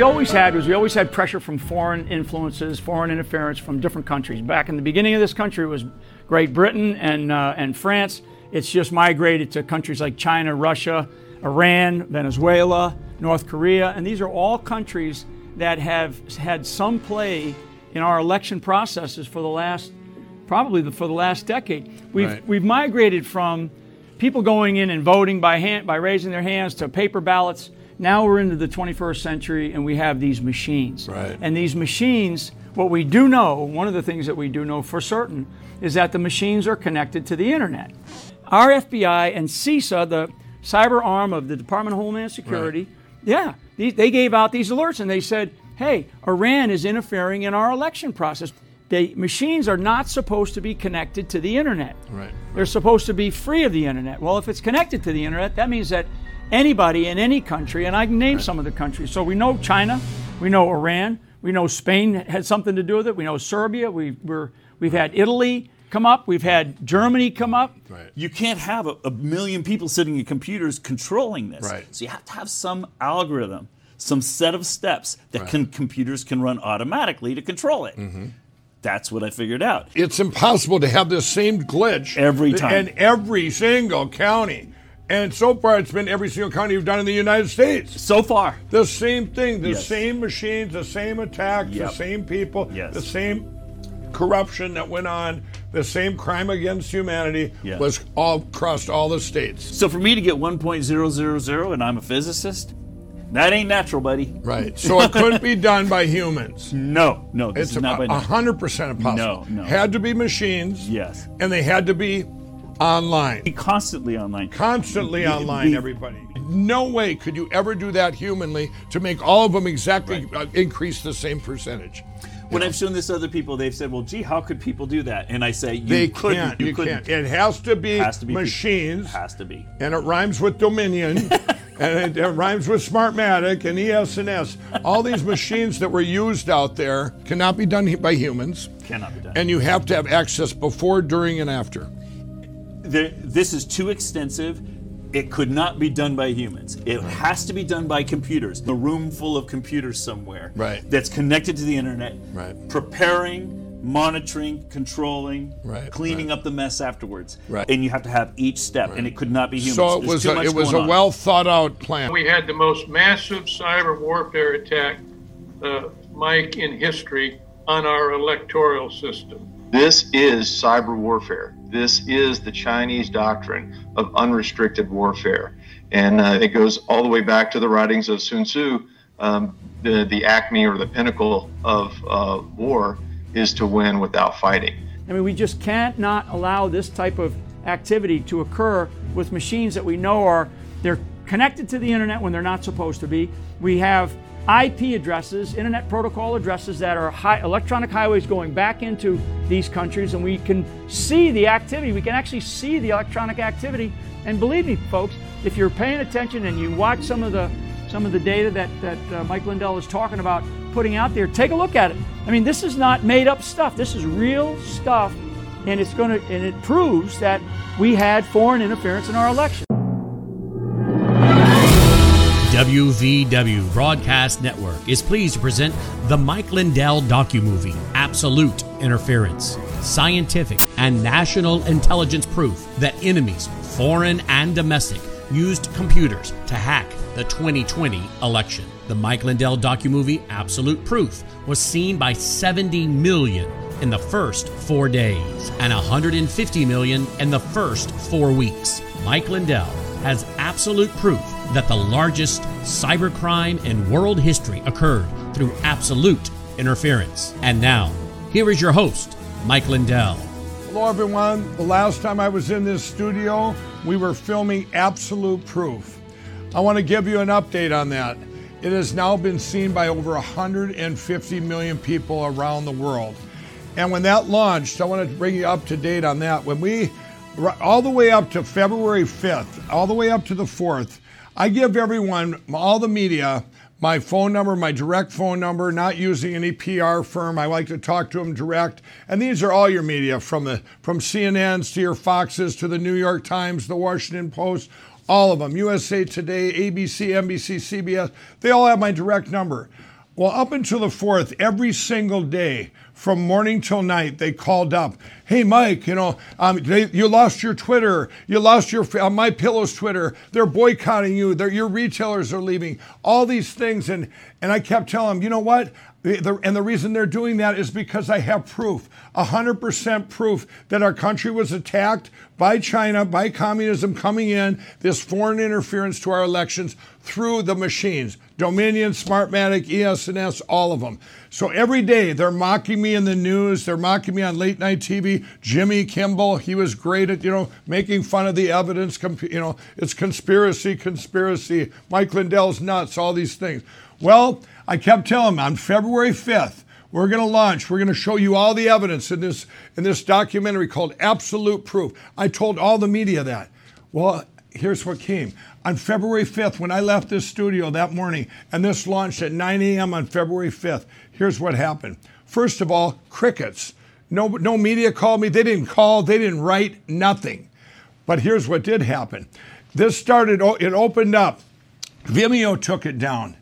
we always had was we always had pressure from foreign influences, foreign interference from different countries. Back in the beginning of this country, it was Great Britain and, uh, and France. It's just migrated to countries like China, Russia, Iran, Venezuela, North Korea, and these are all countries that have had some play in our election processes for the last, probably the, for the last decade. We've, Right. we've migrated from people going in and voting by hand, by raising their hands to paper ballots. Now we're into the 21st century and we have these machines. Right. And these machines, what we do know, one of the things that we do know for certain, is that the machines are connected to the internet. Our FBI and CISA, the cyber arm of the Department of Homeland Security, yeah, they, they gave out these alerts and they said, hey, Iran is interfering in our election process. The machines are not supposed to be connected to the internet. Right. They're supposed to be free of the internet. Well, if it's connected to the internet, that means that anybody in any country, and I can name some of the countries. So we know China, we know Iran, we know Spain had something to do with it. We know Serbia. We, we're, we've had Italy come up. We've had Germany come up. Right. You can't have a, a million people sitting at computers controlling this. Right. So you have to have some algorithm, some set of steps that can computers can run automatically to control it. Mm-hmm. That's what I figured out. It's impossible to have this same glitch Every time. in every single county. And so far, it's been every single county you've done in the United States. So far, The same thing, the Yes. same machines, the same attacks, Yep. the same people, Yes. the same corruption that went on, the same crime against humanity Yes. was all across all the states. so for me to get 1.000 and I'm a physicist, that ain't natural, buddy. Right. So it couldn't be done by humans. No, no, this It's is not by a hundred percent impossible. No, no. Had to be machines. Yes. And they had to be online. Constantly online. Constantly online, everybody. No way could you ever do that humanly to make all of them exactly uh, increase the same percentage. When I've shown this to other people, they've said, "Well, gee, how could people do that?" And I say, "You They couldn't. can't. You, You, couldn't. can't. It has to be, Has to be people. machines. Has to be." and it rhymes with Dominion, and it, it rhymes with Smartmatic and ES&S. All these machines that were used out there cannot be done by humans, Cannot be done. and you have to have access before, during, and after. There, this is too extensive. It could not be done by humans. It has to be done by computers. A room full of computers somewhere. Right. That's connected to the internet. Right. Preparing, monitoring, controlling, Right, cleaning right. up the mess afterwards. Right. And you have to have each step, and it could not be humans. So it There's was a, it was a well thought out plan. We had the most massive cyber warfare attack, uh, Mike, in history on our electoral system. This is cyber warfare. This is the Chinese doctrine of unrestricted warfare. And uh, it goes all the way back to the writings of Sun Tzu. Um, the, the acme or the pinnacle of uh, war is to win without fighting. I mean, we just can't not allow this type of activity to occur with machines that we know are they're connected to the internet when they're not supposed to be. We have IP addresses, internet protocol addresses that are high, electronic highways going back into these countries, and we can see the activity. We can actually see the electronic activity. And believe me, folks, if you're paying attention and you watch some of the some of the data that that uh, Mike Lindell is talking about putting out there, take a look at it. I mean, this is not made up stuff. This is real stuff, and it's going to and it proves that we had foreign interference in our election. WVW Broadcast Network is pleased to present the Mike Lindell docu-movie Absolute Interference. Scientific and national intelligence proof that enemies, foreign and domestic, used computers to hack the 2020 election. The Mike Lindell docu-movie Absolute Proof was seen by 70 million in the first 4 days and 150 million in the first 4 weeks. Mike Lindell has absolute proof that the largest cybercrime in world history occurred through absolute interference. And now, here is your host, Mike Lindell. Hello, everyone. The last time I was in this studio, we were filming Absolute Proof. I want to give you an update on that. It has now been seen by over 150 million people around the world. And when that launched, I want to bring you up to date on that. When we, all the way up to February 5th, all the way up to the 4th, I give everyone, all the media, my phone number, my direct phone number, not using any PR firm. I like to talk to them direct. And these are all your media from the from CNNs to your Foxes to the New York Times, the Washington Post, all of them. USA Today, ABC, NBC, CBS, they all have my direct number. Well, up until the 4th, every single day, from morning till night, they called up. Hey, Mike, you know, um, they, you lost your Twitter. You lost your uh, My Pillow's Twitter. They're boycotting you. They're, your retailers are leaving. All these things, and and I kept telling them, you know what? And the reason they're doing that is because I have proof, 100% proof that our country was attacked by China, by communism coming in, this foreign interference to our elections through the machines. Dominion, Smartmatic, ES&S, all of them. So every day they're mocking me in the news. They're mocking me on late night TV. Jimmy Kimmel, he was great at, you know, making fun of the evidence. You know, it's conspiracy, conspiracy. Mike Lindell's nuts, all these things. Well, I kept telling them on February 5th, we're going to launch. We're going to show you all the evidence in this in this documentary called Absolute Proof. I told all the media that. Well, here's what came. On February 5th, when I left this studio that morning, and this launched at 9 a.m. on February 5th, here's what happened. First of all, crickets. No, no media called me. They didn't call. They didn't write. Nothing. But here's what did happen. This started. It opened up. Vimeo took it down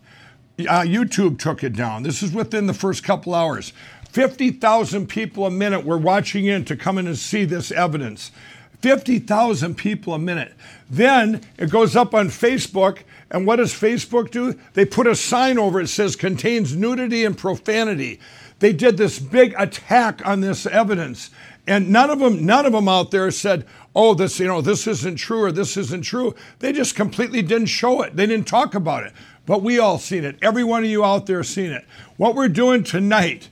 uh, YouTube took it down. This is within the first couple hours. 50,000 people a minute were watching in to come in and see this evidence. 50,000 people a minute. Then it goes up on Facebook, and what does Facebook do? They put a sign over it says contains nudity and profanity. They did this big attack on this evidence, and none of them, none of them out there said, "Oh, this, you know, this isn't true or this isn't true." They just completely didn't show it. They didn't talk about it. But we all seen it. Every one of you out there seen it. What we're doing tonight,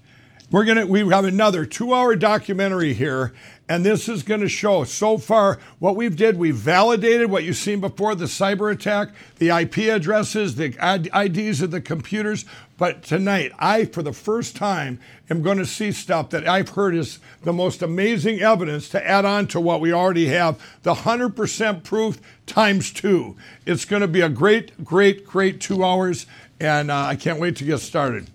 we're gonna we have another two-hour documentary here, and this is going to show so far what we've did. We've validated what you've seen before the cyber attack, the IP addresses, the IDs of the computers. But tonight, I, for the first time, am going to see stuff that I've heard is the most amazing evidence to add on to what we already have the 100% proof times two. It's going to be a great, great, great two hours, and uh, I can't wait to get started.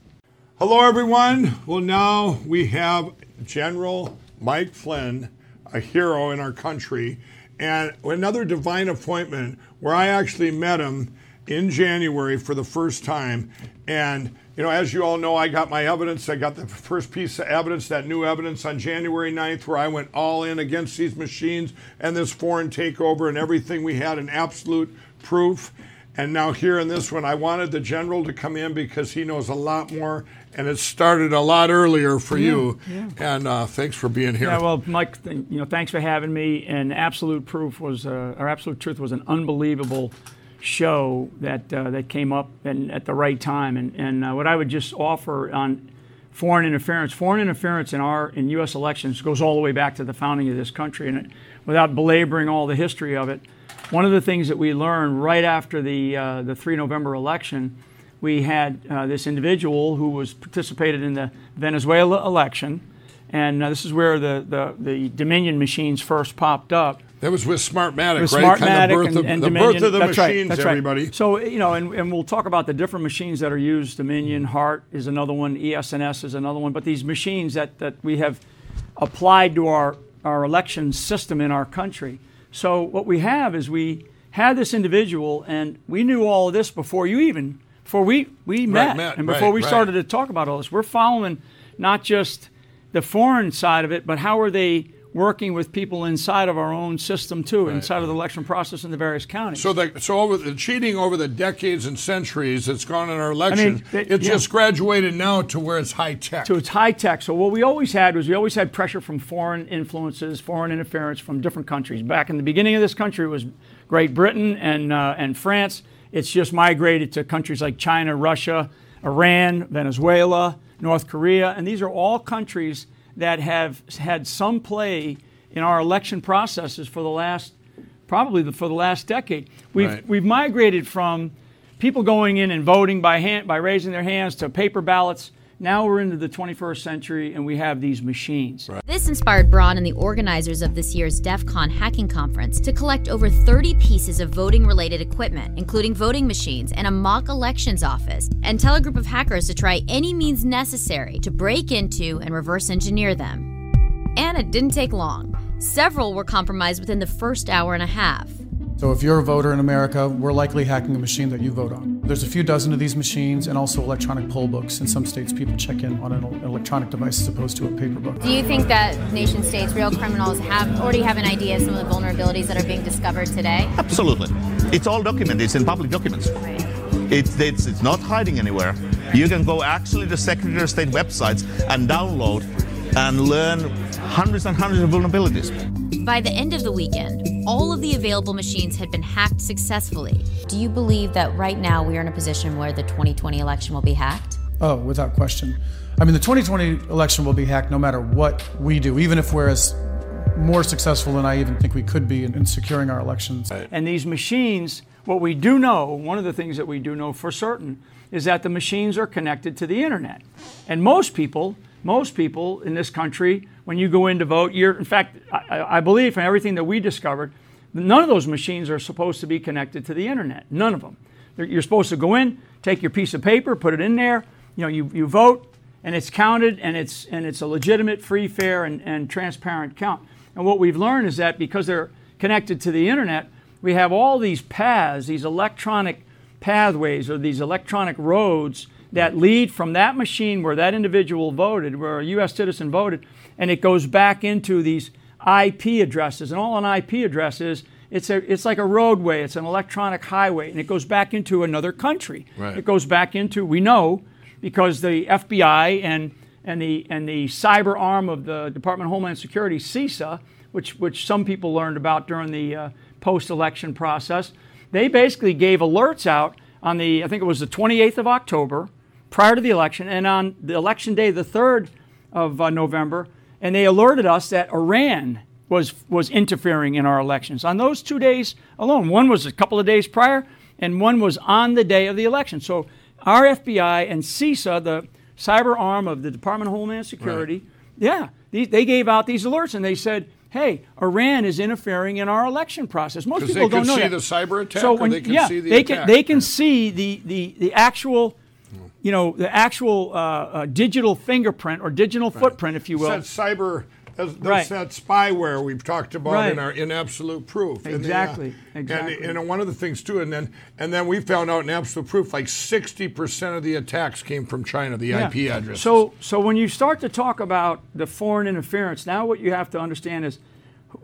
Hello, everyone. Well, now we have General Mike Flynn, a hero in our country, and another divine appointment where I actually met him in January for the first time. And, you know, as you all know, I got my evidence. I got the first piece of evidence, that new evidence on January 9th, where I went all in against these machines and this foreign takeover and everything we had, an absolute proof. And now, here in this one, I wanted the general to come in because he knows a lot more and it started a lot earlier for yeah, you. Yeah. And uh, thanks for being here. Yeah, well, Mike, you know, thanks for having me. And Absolute Proof was, uh, or Absolute Truth was an unbelievable show that uh, that came up and at the right time. And and uh, what I would just offer on foreign interference, foreign interference in our in U.S. elections goes all the way back to the founding of this country. And it, without belaboring all the history of it, one of the things that we learned right after the uh, the 3 November election, we had uh, this individual who was participated in the Venezuela election. And uh, this is where the, the, the Dominion machines first popped up. That was with Smartmatic, with right? Smartmatic kind of birth and, of, and the Dominion. birth of the that's machines, right, everybody. Right. So, you know, and, and we'll talk about the different machines that are used. Dominion, Hart is another one, ES&S is another one. But these machines that, that we have applied to our, our election system in our country. So what we have is we had this individual, and we knew all of this before you even, before we, we met, right, met, and before right, we right. started to talk about all this. We're following not just the foreign side of it, but how are they working with people inside of our own system too, right. inside of the election process in the various counties. So, the, so over the cheating over the decades and centuries that's gone in our election, I mean, it, it's yeah. just graduated now to where it's high tech. So it's high tech. So what we always had was we always had pressure from foreign influences, foreign interference from different countries. Back in the beginning of this country, it was Great Britain and uh, and France. It's just migrated to countries like China, Russia, Iran, Venezuela, North Korea, and these are all countries that have had some play in our election processes for the last probably the, for the last decade. We've right. we've migrated from people going in and voting by hand by raising their hands to paper ballots. Now we're into the 21st century and we have these machines. Right. This inspired Braun and the organizers of this year's DEF CON hacking conference to collect over 30 pieces of voting related equipment, including voting machines and a mock elections office, and tell a group of hackers to try any means necessary to break into and reverse engineer them. And it didn't take long. Several were compromised within the first hour and a half. So if you're a voter in America, we're likely hacking a machine that you vote on. There's a few dozen of these machines and also electronic poll books. In some states, people check in on an electronic device as opposed to a paper book. Do you think that nation states, real criminals, have already have an idea of some of the vulnerabilities that are being discovered today? Absolutely. It's all documented. It's in public documents. Right. It's, it's, it's not hiding anywhere. You can go actually to Secretary of State websites and download and learn hundreds and hundreds of vulnerabilities. By the end of the weekend, all of the available machines had been hacked successfully. Do you believe that right now we are in a position where the 2020 election will be hacked? Oh, without question. I mean, the 2020 election will be hacked no matter what we do, even if we're as more successful than I even think we could be in, in securing our elections. And these machines, what we do know, one of the things that we do know for certain, is that the machines are connected to the internet. And most people, most people in this country, when you go in to vote, you're, in fact, I, I believe from everything that we discovered, none of those machines are supposed to be connected to the internet. None of them. You're supposed to go in, take your piece of paper, put it in there, you know, you, you vote, and it's counted, and it's, and it's a legitimate, free, fair, and, and transparent count. And what we've learned is that because they're connected to the internet, we have all these paths, these electronic pathways or these electronic roads that lead from that machine where that individual voted, where a U.S. citizen voted, and it goes back into these IP addresses. And all an IP address is, it's, a, it's like a roadway, it's an electronic highway, and it goes back into another country. Right. It goes back into, we know, because the FBI and, and, the, and the cyber arm of the Department of Homeland Security, CISA, which, which some people learned about during the uh, post election process, they basically gave alerts out on the, I think it was the 28th of October, prior to the election, and on the election day, the 3rd of uh, November, and they alerted us that Iran was, was interfering in our elections. On those two days alone, one was a couple of days prior, and one was on the day of the election. So our FBI and CISA, the cyber arm of the Department of Homeland Security, right. yeah, they, they gave out these alerts, and they said, hey, Iran is interfering in our election process. Most people don't know that. They can see the cyber attack, so when, they can yeah, see the they attack. Can, they can see the, the, the actual, you know, the actual uh, uh, digital fingerprint or digital right. footprint, if you will. That's cyber. That's, that's Right. that spyware we've talked about Right. in our in absolute proof. And the, Exactly, exactly. And, and one of the things too, and then and then we found out in absolute proof, like sixty percent of the attacks came from China, the Yeah. IP addresses. So, so when you start to talk about the foreign interference, now what you have to understand is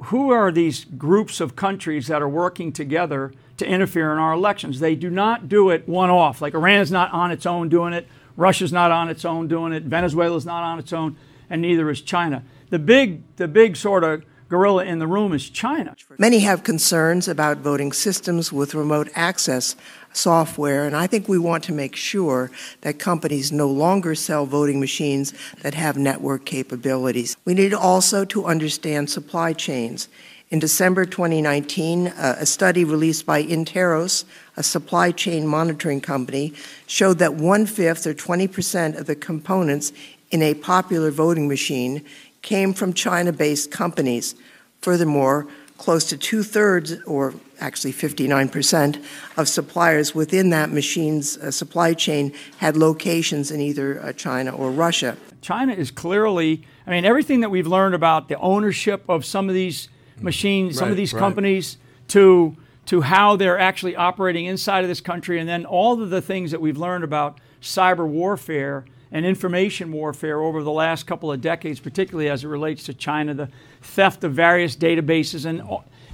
who are these groups of countries that are working together to interfere in our elections? They do not do it one off. Like Iran is not on its own doing it, Russia's not on its own doing it, Venezuela's not on its own, and neither is China. The big, the big sort of gorilla in the room is China. Many have concerns about voting systems with remote access software, and I think we want to make sure that companies no longer sell voting machines that have network capabilities. We need also to understand supply chains. In December 2019, uh, a study released by Interos, a supply chain monitoring company, showed that one fifth or 20 percent of the components in a popular voting machine came from China based companies. Furthermore, close to two thirds, or actually 59%, of suppliers within that machine's uh, supply chain had locations in either uh, China or Russia. China is clearly, I mean, everything that we've learned about the ownership of some of these machines, some of these right. companies, to to how they're actually operating inside of this country, and then all of the things that we've learned about cyber warfare and information warfare over the last couple of decades, particularly as it relates to China, the theft of various databases, and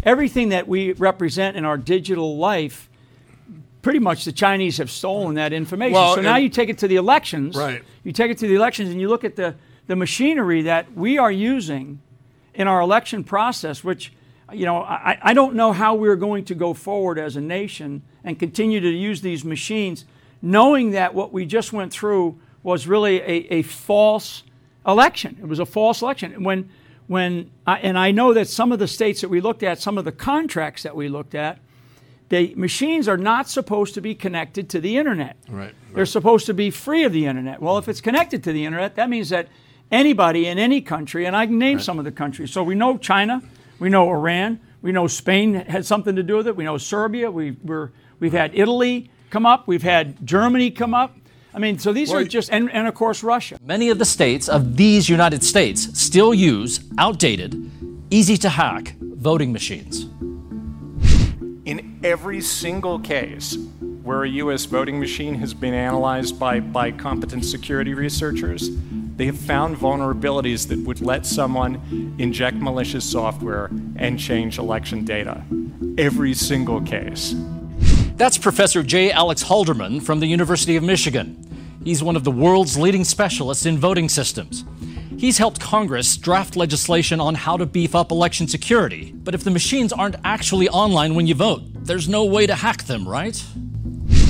everything that we represent in our digital life. Pretty much the Chinese have stolen that information. Well, so now you take it to the elections. Right. You take it to the elections and you look at the, the machinery that we are using in our election process, which, you know, I, I don't know how we're going to go forward as a nation and continue to use these machines, knowing that what we just went through was really a, a false election. It was a false election. When, when I, and I know that some of the states that we looked at, some of the contracts that we looked at, the machines are not supposed to be connected to the internet. Right, They're supposed to be free of the internet. Well, if it's connected to the internet, that means that anybody in any country, and I can name some of the countries. So we know China, we know Iran, we know Spain had something to do with it. We know Serbia. We, we're, we've had Italy come up. We've had Germany come up. I mean, so these are just, and, and of course Russia. Many of the states of these United States still use outdated, easy to hack voting machines. In every single case, where a U.S. voting machine has been analyzed by, by competent security researchers, they have found vulnerabilities that would let someone inject malicious software and change election data. Every single case. That's Professor J. Alex Halderman from the University of Michigan. He's one of the world's leading specialists in voting systems. He's helped Congress draft legislation on how to beef up election security. But if the machines aren't actually online when you vote, there's no way to hack them, right?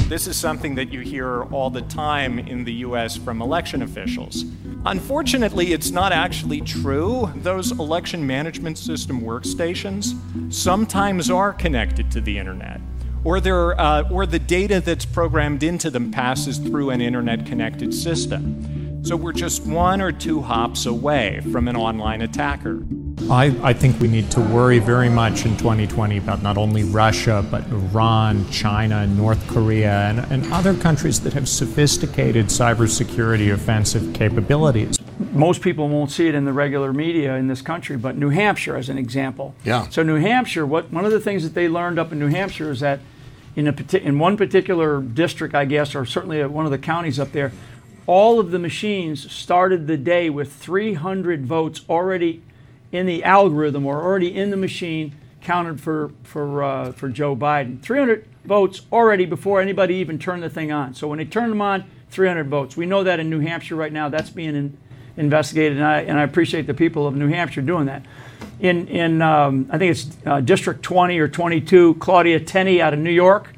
This is something that you hear all the time in the US from election officials. Unfortunately, it's not actually true. Those election management system workstations sometimes are connected to the internet. Or, uh, or the data that's programmed into them passes through an internet connected system. So we're just one or two hops away from an online attacker. I, I, think we need to worry very much in 2020 about not only Russia, but Iran, China, North Korea, and, and other countries that have sophisticated cybersecurity offensive capabilities. Most people won't see it in the regular media in this country, but New Hampshire, as an example. Yeah. So, New Hampshire, what, one of the things that they learned up in New Hampshire is that in, a, in one particular district, I guess, or certainly one of the counties up there, all of the machines started the day with 300 votes already in the algorithm or already in the machine counted for for uh, for Joe Biden. 300 votes already before anybody even turned the thing on. So when they turned them on, 300 votes. We know that in New Hampshire right now. That's being in, investigated, and I, and I appreciate the people of New Hampshire doing that. In in um, I think it's uh, District 20 or 22, Claudia Tenney out of New York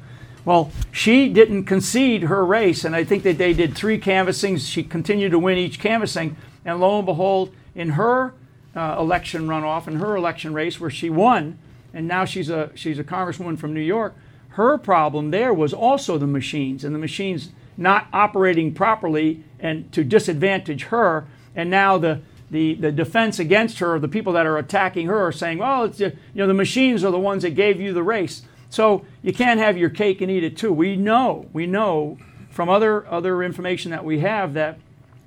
well, she didn't concede her race, and I think that they did three canvassings. She continued to win each canvassing, and lo and behold, in her uh, election runoff, in her election race where she won, and now she's a she's a congresswoman from New York. Her problem there was also the machines, and the machines not operating properly, and to disadvantage her. And now the the, the defense against her, the people that are attacking her, are saying, "Well, it's you know the machines are the ones that gave you the race." So you can't have your cake and eat it too. We know, we know from other other information that we have that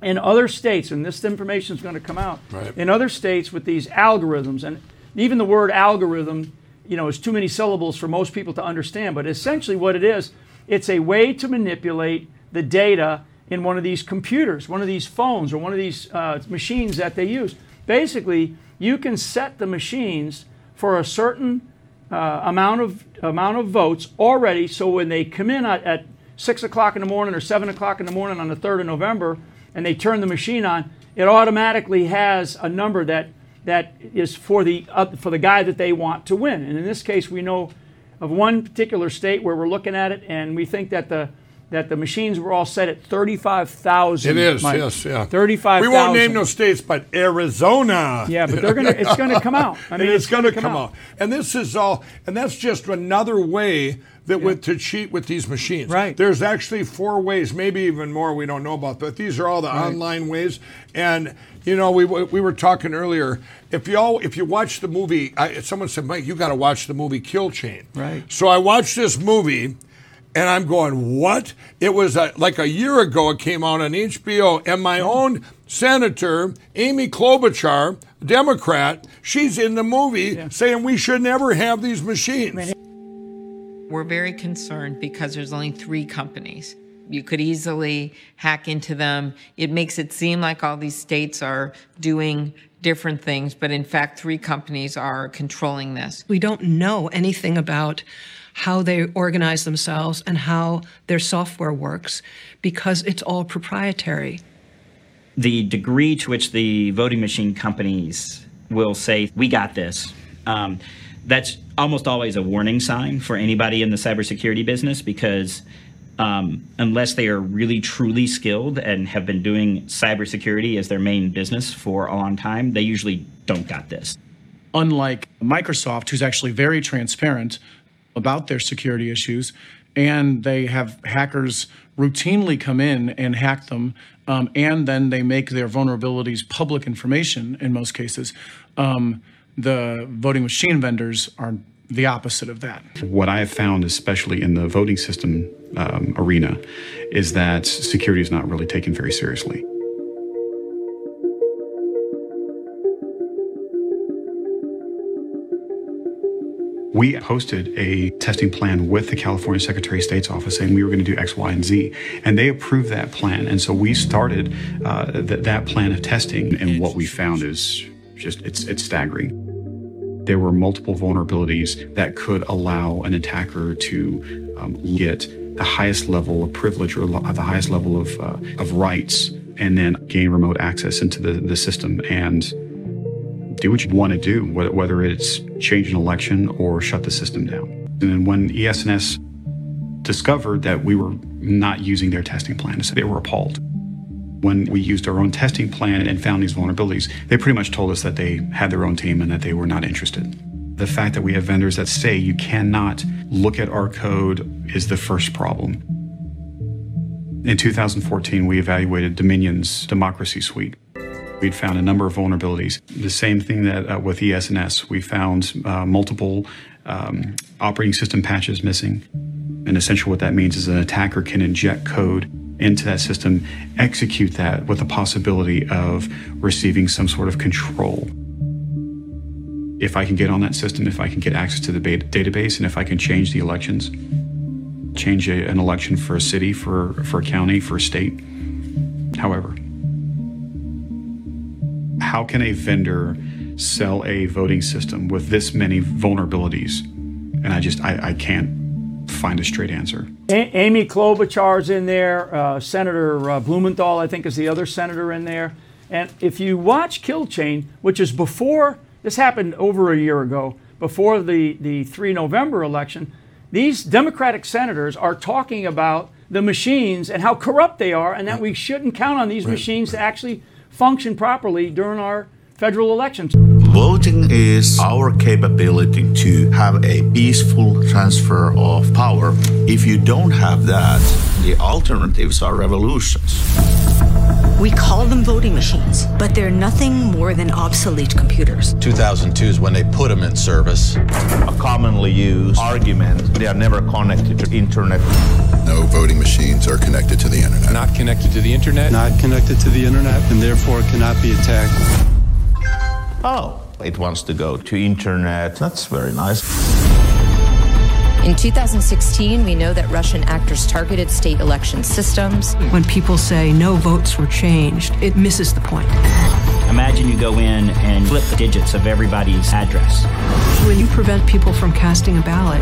in other states, and this information is going to come out right. in other states with these algorithms, and even the word algorithm, you know, is too many syllables for most people to understand. But essentially, what it is, it's a way to manipulate the data in one of these computers, one of these phones, or one of these uh, machines that they use. Basically, you can set the machines for a certain uh, amount of amount of votes already. So when they come in at, at six o'clock in the morning or seven o'clock in the morning on the third of November, and they turn the machine on, it automatically has a number that that is for the uh, for the guy that they want to win. And in this case, we know of one particular state where we're looking at it, and we think that the that the machines were all set at 35,000. It is, Mike. yes, yeah. 35,000. We won't name no states, but Arizona. Yeah, but they're gonna. It's going to come out. I mean, it's, it's going to come, come out. And this is all, and that's just another way that with to cheat with these machines. Right. There's actually four ways, maybe even more we don't know about, but these are all the Right. online ways. And you know, we we were talking earlier. If you all if you watch the movie, I, someone said, Mike, you got to watch the movie Kill Chain. Right. So I watched this movie. And I'm going, what? It was a, like a year ago. It came out on HBO, and my own senator, Amy Klobuchar, Democrat, she's in the movie saying we should never have these machines. We're very concerned because there's only three companies. You could easily hack into them. It makes it seem like all these states are doing different things, but in fact, three companies are controlling this. We don't know anything about how they organize themselves and how their software works because it's all proprietary. the degree to which the voting machine companies will say, "We got this," um, that's almost always a warning sign for anybody in the cybersecurity business because um, unless they are really truly skilled and have been doing cybersecurity as their main business for a long time, they usually don't got this. Unlike Microsoft, who's actually very transparent about their security issues, and they have hackers routinely come in and hack them, um, and then they make their vulnerabilities public information in most cases. Um, the voting machine vendors are the opposite of that. What I have found, especially in the voting system um, arena, is that security is not really taken very seriously. We posted a testing plan with the California Secretary of State's office saying we were going to do X, Y, and Z, and they approved that plan. And so we started uh, th- that plan of testing, and what we found is just it's it's staggering. There were multiple vulnerabilities that could allow an attacker to um, get the highest level of privilege or the highest level of uh, of rights, and then gain remote access into the, the system and do what you want to do, whether it's change an election or shut the system down. And then when ES&S discovered that we were not using their testing plan, they were appalled. When we used our own testing plan and found these vulnerabilities, they pretty much told us that they had their own team and that they were not interested. The fact that we have vendors that say you cannot look at our code is the first problem. In 2014, we evaluated Dominion's democracy suite. We'd found a number of vulnerabilities. The same thing that uh, with ES&S, we found uh, multiple um, operating system patches missing. And essentially, what that means is an attacker can inject code into that system, execute that with the possibility of receiving some sort of control. If I can get on that system, if I can get access to the database, and if I can change the elections, change a, an election for a city, for, for a county, for a state, however how can a vendor sell a voting system with this many vulnerabilities? And I just, I, I can't find a straight answer. A- Amy Klobuchar's in there. Uh, senator uh, Blumenthal, I think, is the other senator in there. And if you watch Kill Chain, which is before, this happened over a year ago, before the, the 3 November election, these Democratic senators are talking about the machines and how corrupt they are, and that we shouldn't count on these right. machines to actually function properly during our federal elections. Voting is our capability to have a peaceful transfer of power. If you don't have that, the alternatives are revolutions. We call them voting machines, but they're nothing more than obsolete computers. 2002 is when they put them in service. A commonly used argument, they are never connected to internet. No voting machines are connected to the internet. Not connected to the internet. Not connected to the internet and therefore cannot be attacked. Oh, it wants to go to internet. That's very nice. In 2016, we know that Russian actors targeted state election systems. When people say no votes were changed, it misses the point. Imagine you go in and flip the digits of everybody's address. When you prevent people from casting a ballot,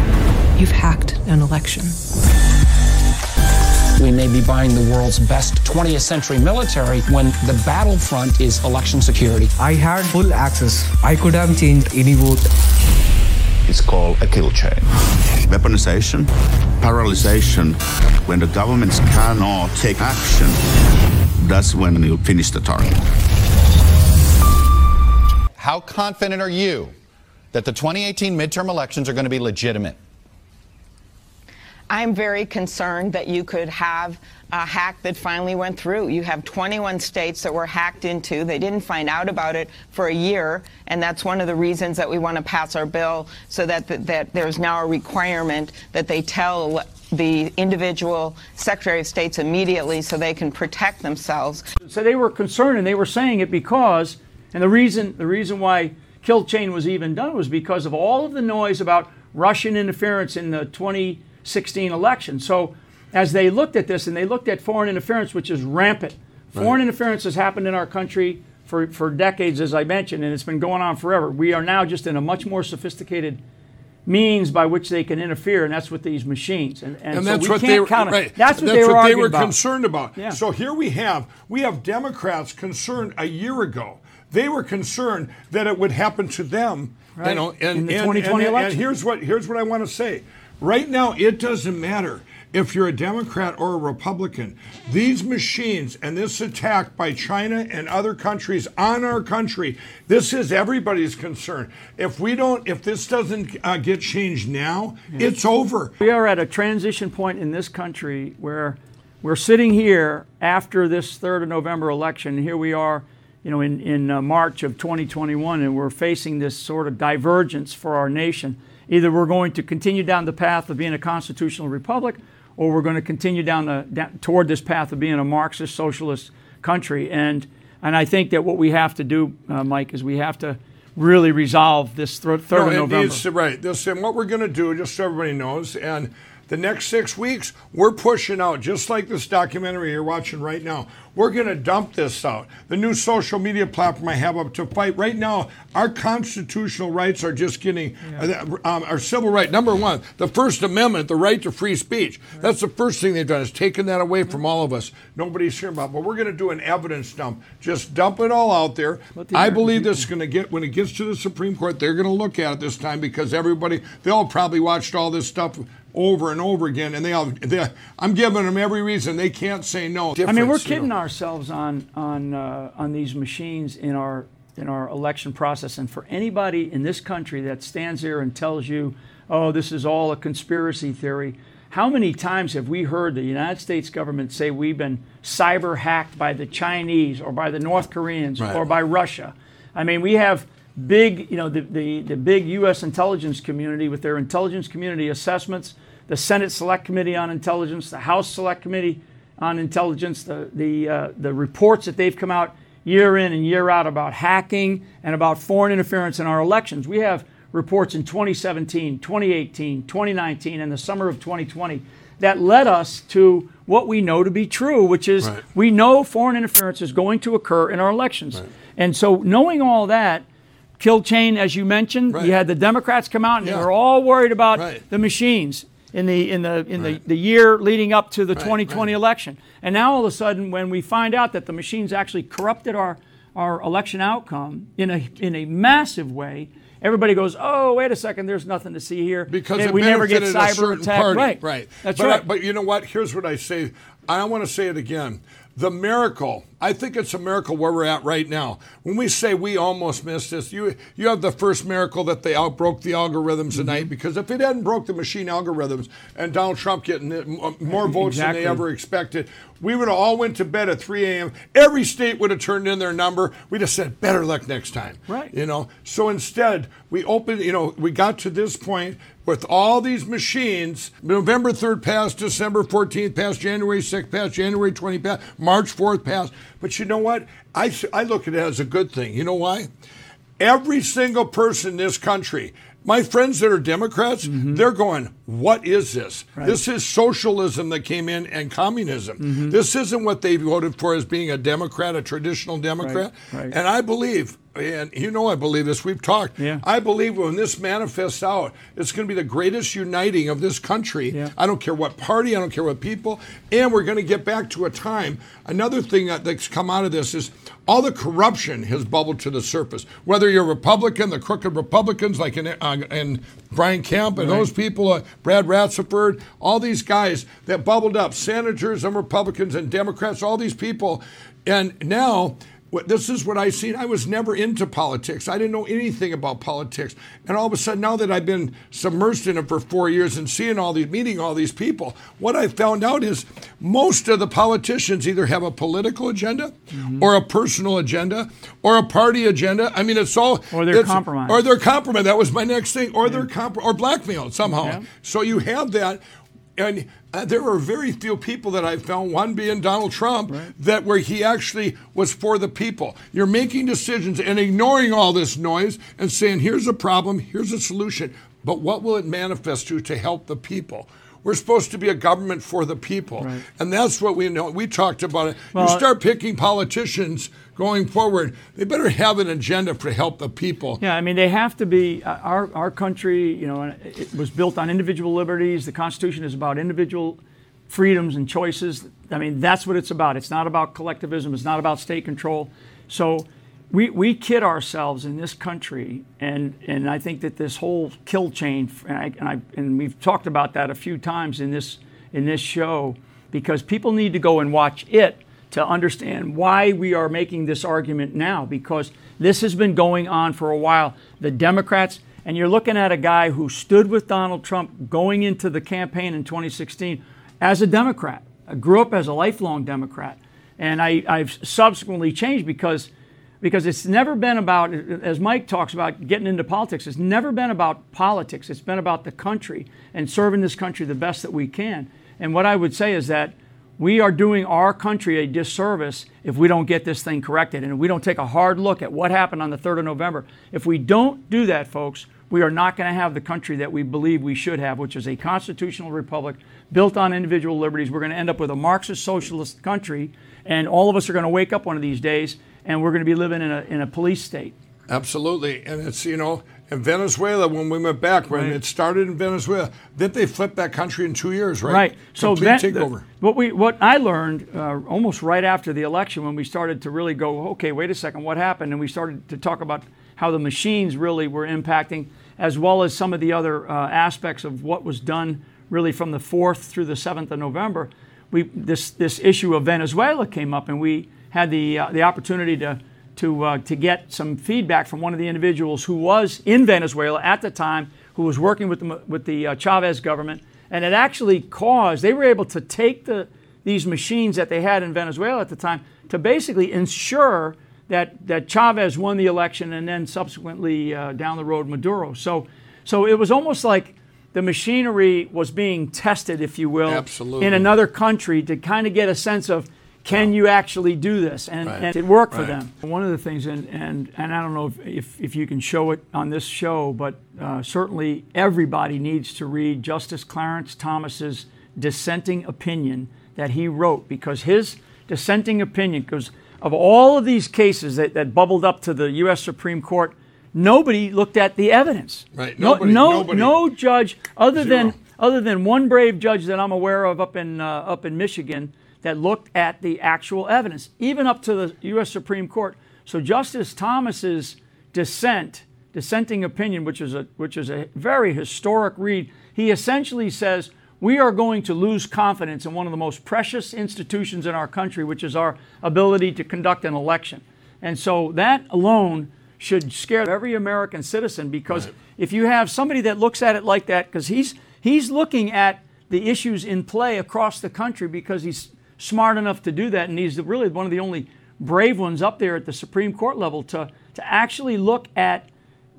you've hacked an election. We may be buying the world's best 20th century military when the battlefront is election security. I had full access. I could have changed any vote. It's called a kill chain. Weaponization, paralyzation, when the governments cannot take action, that's when you finish the target. How confident are you that the 2018 midterm elections are going to be legitimate? I'm very concerned that you could have a hack that finally went through. You have 21 states that were hacked into. They didn't find out about it for a year, and that's one of the reasons that we want to pass our bill so that, that, that there's now a requirement that they tell the individual Secretary of States immediately so they can protect themselves. So they were concerned, and they were saying it because, and the reason the reason why kill chain was even done was because of all of the noise about Russian interference in the 20 16 election. So as they looked at this and they looked at foreign interference, which is rampant, foreign right. interference has happened in our country for, for decades, as I mentioned, and it's been going on forever. We are now just in a much more sophisticated means by which they can interfere, and that's with these machines. And, and, and so that's we what can't they right. That's what that's they were, what they were about. concerned about. Yeah. So here we have we have Democrats concerned a year ago. They were concerned that it would happen to them. Right. You know, and, in the and, 2020 and, election. and here's what here's what I want to say. Right now, it doesn't matter if you're a Democrat or a Republican. These machines and this attack by China and other countries on our country, this is everybody's concern. If we don't, if this doesn't uh, get changed now, yeah. it's over. We are at a transition point in this country where we're sitting here after this 3rd of November election. Here we are, you know, in, in uh, March of 2021, and we're facing this sort of divergence for our nation. Either we're going to continue down the path of being a constitutional republic, or we're going to continue down the down, toward this path of being a Marxist socialist country. And and I think that what we have to do, uh, Mike, is we have to really resolve this third, third no, of November. right. This and what we're going to do, just so everybody knows, and the next six weeks, we're pushing out, just like this documentary you're watching right now. We're going to dump this out. The new social media platform I have up to fight right now. Our constitutional rights are just getting uh, um, our civil right. Number one, the First Amendment, the right to free speech. That's the first thing they've done is taken that away from all of us. Nobody's hearing about. it. But we're going to do an evidence dump. Just dump it all out there. The I believe this is going to get when it gets to the Supreme Court. They're going to look at it this time because everybody they'll probably watched all this stuff over and over again, and they all. They, I'm giving them every reason they can't say no. I mean, we're you know. kidding ourselves on on uh, on these machines in our in our election process. And for anybody in this country that stands there and tells you, "Oh, this is all a conspiracy theory," how many times have we heard the United States government say we've been cyber hacked by the Chinese or by the North Koreans Right. or by Russia? I mean, we have big, you know, the, the, the big U.S. intelligence community with their intelligence community assessments, the Senate Select Committee on Intelligence, the House Select Committee on Intelligence, the, the, uh, the reports that they've come out year in and year out about hacking and about foreign interference in our elections. We have reports in 2017, 2018, 2019, and the summer of 2020 that led us to what we know to be true, which is Right. we know foreign interference is going to occur in our elections. And so, knowing all that, kill chain, as you mentioned, you had the Democrats come out and they Yeah. were all worried about Right. the machines in the in the in the, the year leading up to the Right, 2020 election. And now all of a sudden, when we find out that the machines actually corrupted our our election outcome in a in a massive way. Everybody goes, oh, wait a second, there's nothing to see here. because it we never get a cyber attack, party. Right, right. That's but, right. but you know what? Here's what I say. I want to say it again. The miracle. I think it's a miracle where we're at right now. When we say we almost missed this, you you have the first miracle that they outbroke the algorithms Mm-hmm. tonight. Because if it hadn't broke the machine algorithms and Donald Trump getting more votes Exactly. than they ever expected, we would have all went to bed at 3 a.m. Every state would have turned in their number. We'd have said better luck next time. Right. You know. So instead, we opened. You know, we got to this point with all these machines. November 3rd passed, December 14th passed, January 6th passed, January 20th passed, March 4th passed. But you know what? I, I look at it as a good thing. You know why? Every single person in this country, my friends that are Democrats, they're going, What is this? Mm-hmm. Right. This is socialism that came in and communism. Mhm. This isn't what they voted for as being a Democrat, a traditional Democrat. right. And I believe, and you know I believe this, we've talked. Yeah. I believe when this manifests out, it's going to be the greatest uniting of this country. Yeah. I don't care what party, I don't care what people, and we're going to get back to a time. Another thing that, that's come out of this is all the corruption has bubbled to the surface. Whether you're Republican, the crooked Republicans like in, uh, in Brian Kemp and Right. those people, uh, Brad Raffensperger, all these guys that bubbled up, senators and Republicans and Democrats, all these people, and now. What, this is what I've seen. I was never into politics. I didn't know anything about politics. And all of a sudden, now that I've been submersed in it for four years and seeing all these, meeting all these people, what I found out is most of the politicians either have a political agenda mm-hmm. or a personal agenda or a party agenda. I mean, it's all. Or they're compromised. Or they're compromised. That was my next thing. Or they're compro- or blackmailed somehow. Yeah. So you have that. And uh, there were very few people that I found, one being Donald Trump, that where he actually was for the people. You're making decisions and ignoring all this noise and saying, here's a problem, here's a solution. But what will it manifest to to help the people? We're supposed to be a government for the people. And that's what we know. We talked about it. Well, you start picking politicians going forward, they better have an agenda to help the people. Yeah, I mean, they have to be. uh, Our our country, you know, it was built on individual liberties. The Constitution is about individual freedoms and choices. I mean, that's what it's about. It's not about collectivism. It's not about state control. So. We, we kid ourselves in this country, and, and I think that this whole kill chain, and, I, and, I, and we've talked about that a few times in this, in this show, because people need to go and watch it to understand why we are making this argument now because this has been going on for a while. The Democrats, and you're looking at a guy who stood with Donald Trump going into the campaign in 2016 as a Democrat. I grew up as a lifelong Democrat, and I, I've subsequently changed because because it's never been about, as Mike talks about getting into politics, it's never been about politics. It's been about the country and serving this country the best that we can. And what I would say is that we are doing our country a disservice if we don't get this thing corrected and if we don't take a hard look at what happened on the 3rd of November. If we don't do that, folks, we are not going to have the country that we believe we should have, which is a constitutional republic built on individual liberties. We're going to end up with a Marxist socialist country, and all of us are going to wake up one of these days and we're going to be living in a, in a police state. Absolutely. And it's, you know, in Venezuela, when we went back, when Right. it started in Venezuela, didn't they flip that country in two years, right? Right. So Complete that, takeover. what we what I learned uh, almost right after the election, when we started to really go, okay, wait a second, what happened, and we started to talk about how the machines really were impacting, as well as some of the other uh, aspects of what was done really from the fourth through the seventh of November. We this this issue of Venezuela came up, and we had the uh, the opportunity to. To, uh, to get some feedback from one of the individuals who was in Venezuela at the time, who was working with the, with the uh, Chavez government, and it actually caused, they were able to take the, these machines that they had in Venezuela at the time to basically ensure that, that Chavez won the election and then subsequently uh, down the road Maduro. So, so it was almost like the machinery was being tested, if you will, Absolutely. in another country to kind of get a sense of can you actually do this? And, Right. and it worked for them. One of the things, and, and, and I don't know if, if, if you can show it on this show, but uh, certainly everybody needs to read Justice Clarence Thomas's dissenting opinion that he wrote because his dissenting opinion, because of all of these cases that, that bubbled up to the U.S. Supreme Court, nobody looked at the evidence. Right. No, Nobody- no, nobody. no judge other Zero. than other than one brave judge that I'm aware of up in uh, up in Michigan that looked at the actual evidence, even up to the U.S. Supreme Court. So Justice Thomas's dissent, dissenting opinion, which is a which is a very historic read, he essentially says we are going to lose confidence in one of the most precious institutions in our country, which is our ability to conduct an election. And so that alone should scare every American citizen because if you have somebody that looks at it like that, because he's he's looking at the issues in play across the country because he's smart enough to do that, and he's really one of the only brave ones up there at the Supreme Court level to to actually look at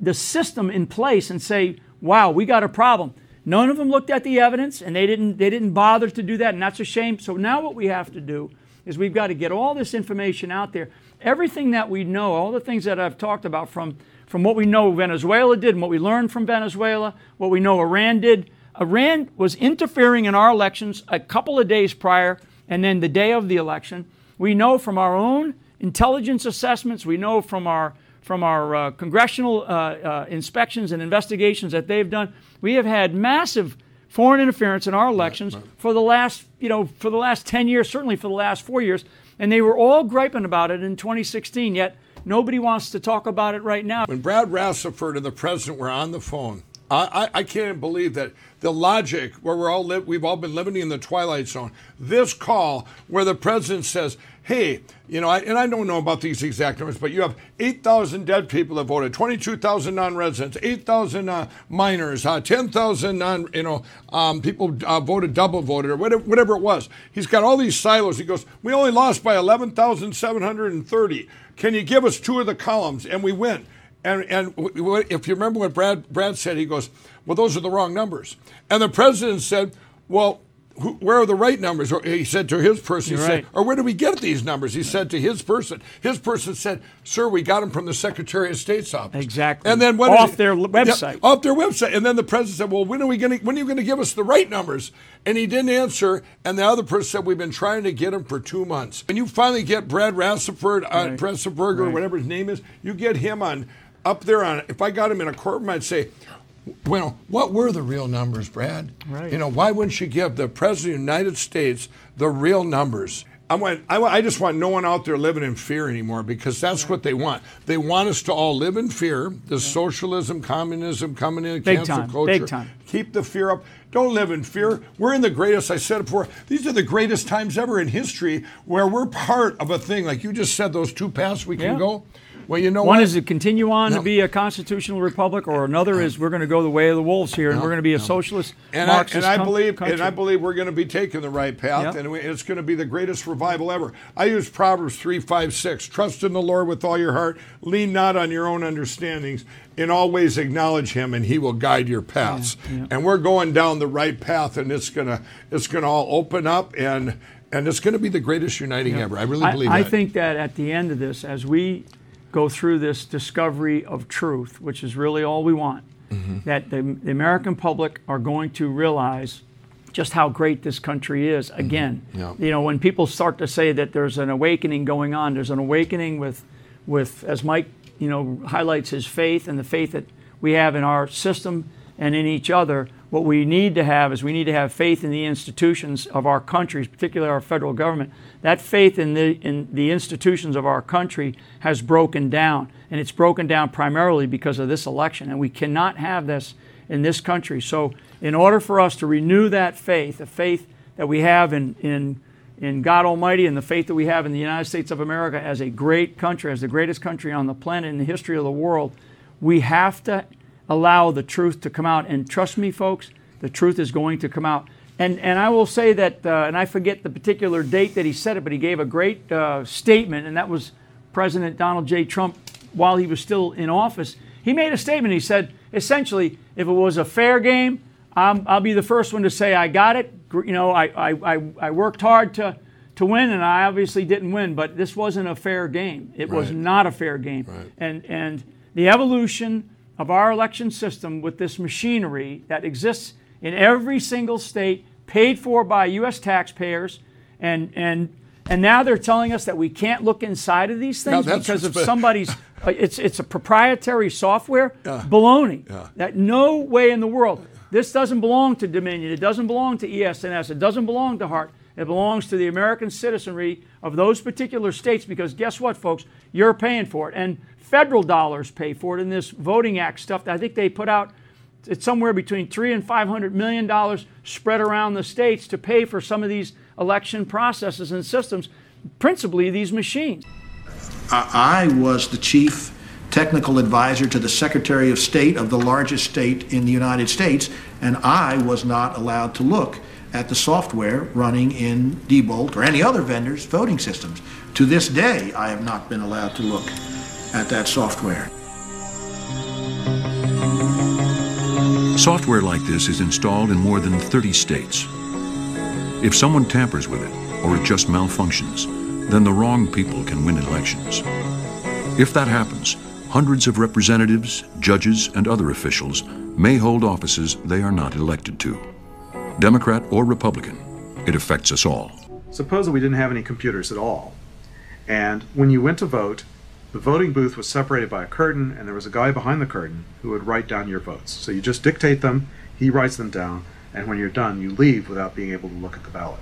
the system in place and say, "Wow, we got a problem." None of them looked at the evidence, and they didn't they didn't bother to do that, and that's a shame. So now what we have to do is we've got to get all this information out there. Everything that we know, all the things that I've talked about from, from what we know Venezuela did and what we learned from Venezuela, what we know Iran did. Iran was interfering in our elections a couple of days prior and then the day of the election. We know from our own intelligence assessments, we know from our from our uh, congressional uh, uh, inspections and investigations that they've done, we have had massive foreign interference in our elections for the last, you know, for the last 10 years, certainly for the last four years. And they were all griping about it in 2016, yet nobody wants to talk about it right now. When Brad Rassiford and the president were on the phone, I, I, I can't believe that the logic where we're all li- we've all been living in the twilight zone. This call where the president says, "Hey, you know," I, and I don't know about these exact numbers, but you have 8,000 dead people that voted, 22,000 non-residents, 8,000 uh, minors, uh, 10,000 non, you know, um, people uh, voted double voted or whatever, whatever it was. He's got all these silos. He goes, "We only lost by 11,730. Can you give us two of the columns?" And we win. And and if you remember what Brad Brad said, he goes, "Well, those are the wrong numbers." And the president said, "Well, who, where are the right numbers?" Or he said to his person, You're said, right. "Or where do we get these numbers?" He said to his person. His person said, "Sir, we got them from the Secretary of State's office." Exactly. And then what Off their Yeah, website. off their website. And then the president said, "Well, when are we going to? When are you going to give us the right numbers?" And he didn't answer. And the other person said, "We've been trying to get them for two months." And you finally get Brad Rassiford, uh, Right. Pressenberger, or whatever his name is, you get him on up there on. If I got him in a courtroom, I'd say. Well, what were the real numbers, Brad? Right. You know, why wouldn't you give the President of the United States the real numbers? I want, I, I just want no one out there living in fear anymore because that's what they want. They want us to all live in fear. The socialism, communism coming in, Big cancel time, culture. big time. Keep the fear up. Don't live in fear. We're in the greatest, I said it before, these are the greatest times ever in history where we're part of a thing. Like you just said, those two paths we can Yeah. go. Well, you know One what? is to continue on No. to be a constitutional republic, or another is we're going to go the way of the wolves here, and No, we're going to be a no. socialist, and I, Marxist and I believe country. and I believe we're going to be taking the right path, and it's going to be the greatest revival ever. I use Proverbs three, five, six. Trust in the Lord with all your heart. Lean not on your own understandings. In all ways acknowledge Him, and He will guide your paths. Yeah, yeah. And we're going down the right path, and it's gonna it's gonna all open up, and And it's going to be the greatest uniting Yeah. ever. I really I, believe I that. I think that at the end of this, as we go through this discovery of truth, which is really all we want, Mhm. that the, the American public are going to realize just how great this country is again. Yeah. You know, when people start to say that there's an awakening going on, there's an awakening with, with as Mike, you know, highlights his faith and the faith that we have in our system and in each other. What we need to have is we need to have faith in the institutions of our countries, particularly our federal government. That faith in the in the institutions of our country has broken down, and it's broken down primarily because of this election. And we cannot have this in this country. So, in order for us to renew that faith, the faith that we have in in in God Almighty and the faith that we have in the United States of America as a great country, as the greatest country on the planet in the history of the world, we have to allow the truth to come out. And trust me, folks, the truth is going to come out. And, and I will say that, uh, and I forget the particular date that he said it, but he gave a great uh, statement, and that was President Donald J. Trump while he was still in office. He made a statement. He said, essentially, if it was a fair game, I'm, I'll be the first one to say I got it. You know, I, I, I, I worked hard to, to win, and I obviously didn't win, but this wasn't a fair game. It was not a fair game. And, and the evolution of our election system with this machinery that exists in every single state, paid for by U.S. taxpayers, and, and, and now they're telling us that we can't look inside of these things because of somebody's. uh, it's, it's a proprietary software. Baloney. That no way in the world. This doesn't belong to Dominion. It doesn't belong to ES&S. It doesn't belong to Hart. It belongs to the American citizenry of those particular states because guess what, folks? You're paying for it. And federal dollars pay for it in this Voting Act stuff. I think they put out it's somewhere between three and five hundred million dollars spread around the states to pay for some of these election processes and systems, principally these machines. I was the chief technical advisor to the Secretary of State of the largest state in the United States, and I was not allowed to look at the software running in Diebold or any other vendor's voting systems. To this day, I have not been allowed to look at that software. Software like this is installed in more than 30 states. If someone tampers with it, or it just malfunctions, then the wrong people can win elections. If that happens, hundreds of representatives, judges, and other officials may hold offices they are not elected to. Democrat or Republican, it affects us all. Suppose that we didn't have any computers at all. And when you went to vote, the voting booth was separated by a curtain, and there was a guy behind the curtain who would write down your votes. So you just dictate them, he writes them down, and when you're done, you leave without being able to look at the ballot.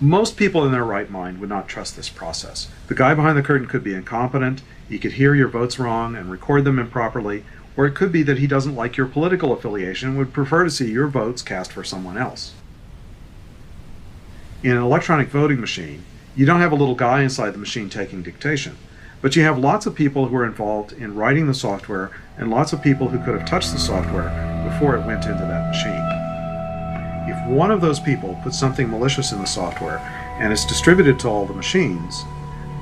Most people in their right mind would not trust this process. The guy behind the curtain could be incompetent, he could hear your votes wrong and record them improperly, or it could be that he doesn't like your political affiliation and would prefer to see your votes cast for someone else. In an electronic voting machine, you don't have a little guy inside the machine taking dictation, but you have lots of people who are involved in writing the software and lots of people who could have touched the software before it went into that machine. If one of those people puts something malicious in the software and it's distributed to all the machines,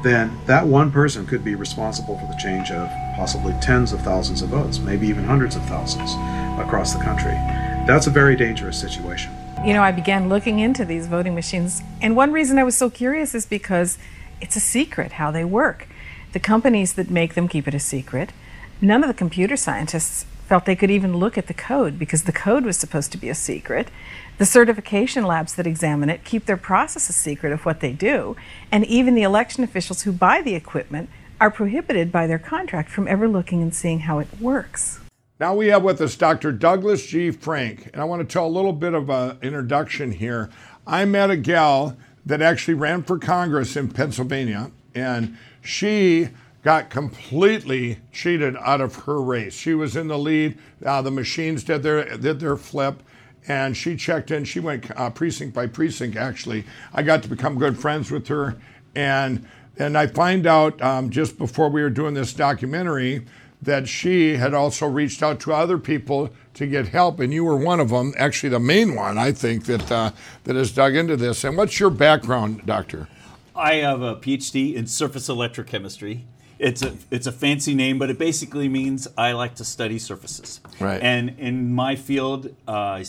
then that one person could be responsible for the change of possibly tens of thousands of votes, maybe even hundreds of thousands across the country. That's a very dangerous situation. You know, I began looking into these voting machines, and one reason I was so curious is because it's a secret how they work. The companies that make them keep it a secret. None of the computer scientists felt they could even look at the code because the code was supposed to be a secret. The certification labs that examine it keep their process a secret of what they do, and even the election officials who buy the equipment are prohibited by their contract from ever looking and seeing how it works. Now we have with us Dr. Douglas G. Frank, and I want to tell a little bit of an introduction here. I met a gal that actually ran for Congress in Pennsylvania, and she got completely cheated out of her race. She was in the lead. Uh, the machines did their did their flip, and she checked in. She went uh, precinct by precinct. Actually, I got to become good friends with her, and and I find out um, just before we were doing this documentary that she had also reached out to other people to get help, and you were one of them. Actually, the main one, I think, that uh, that has dug into this. And what's your background, doctor? I have a PhD in surface electrochemistry. It's a it's a fancy name, but it basically means I like to study surfaces. Right. And in my field, uh,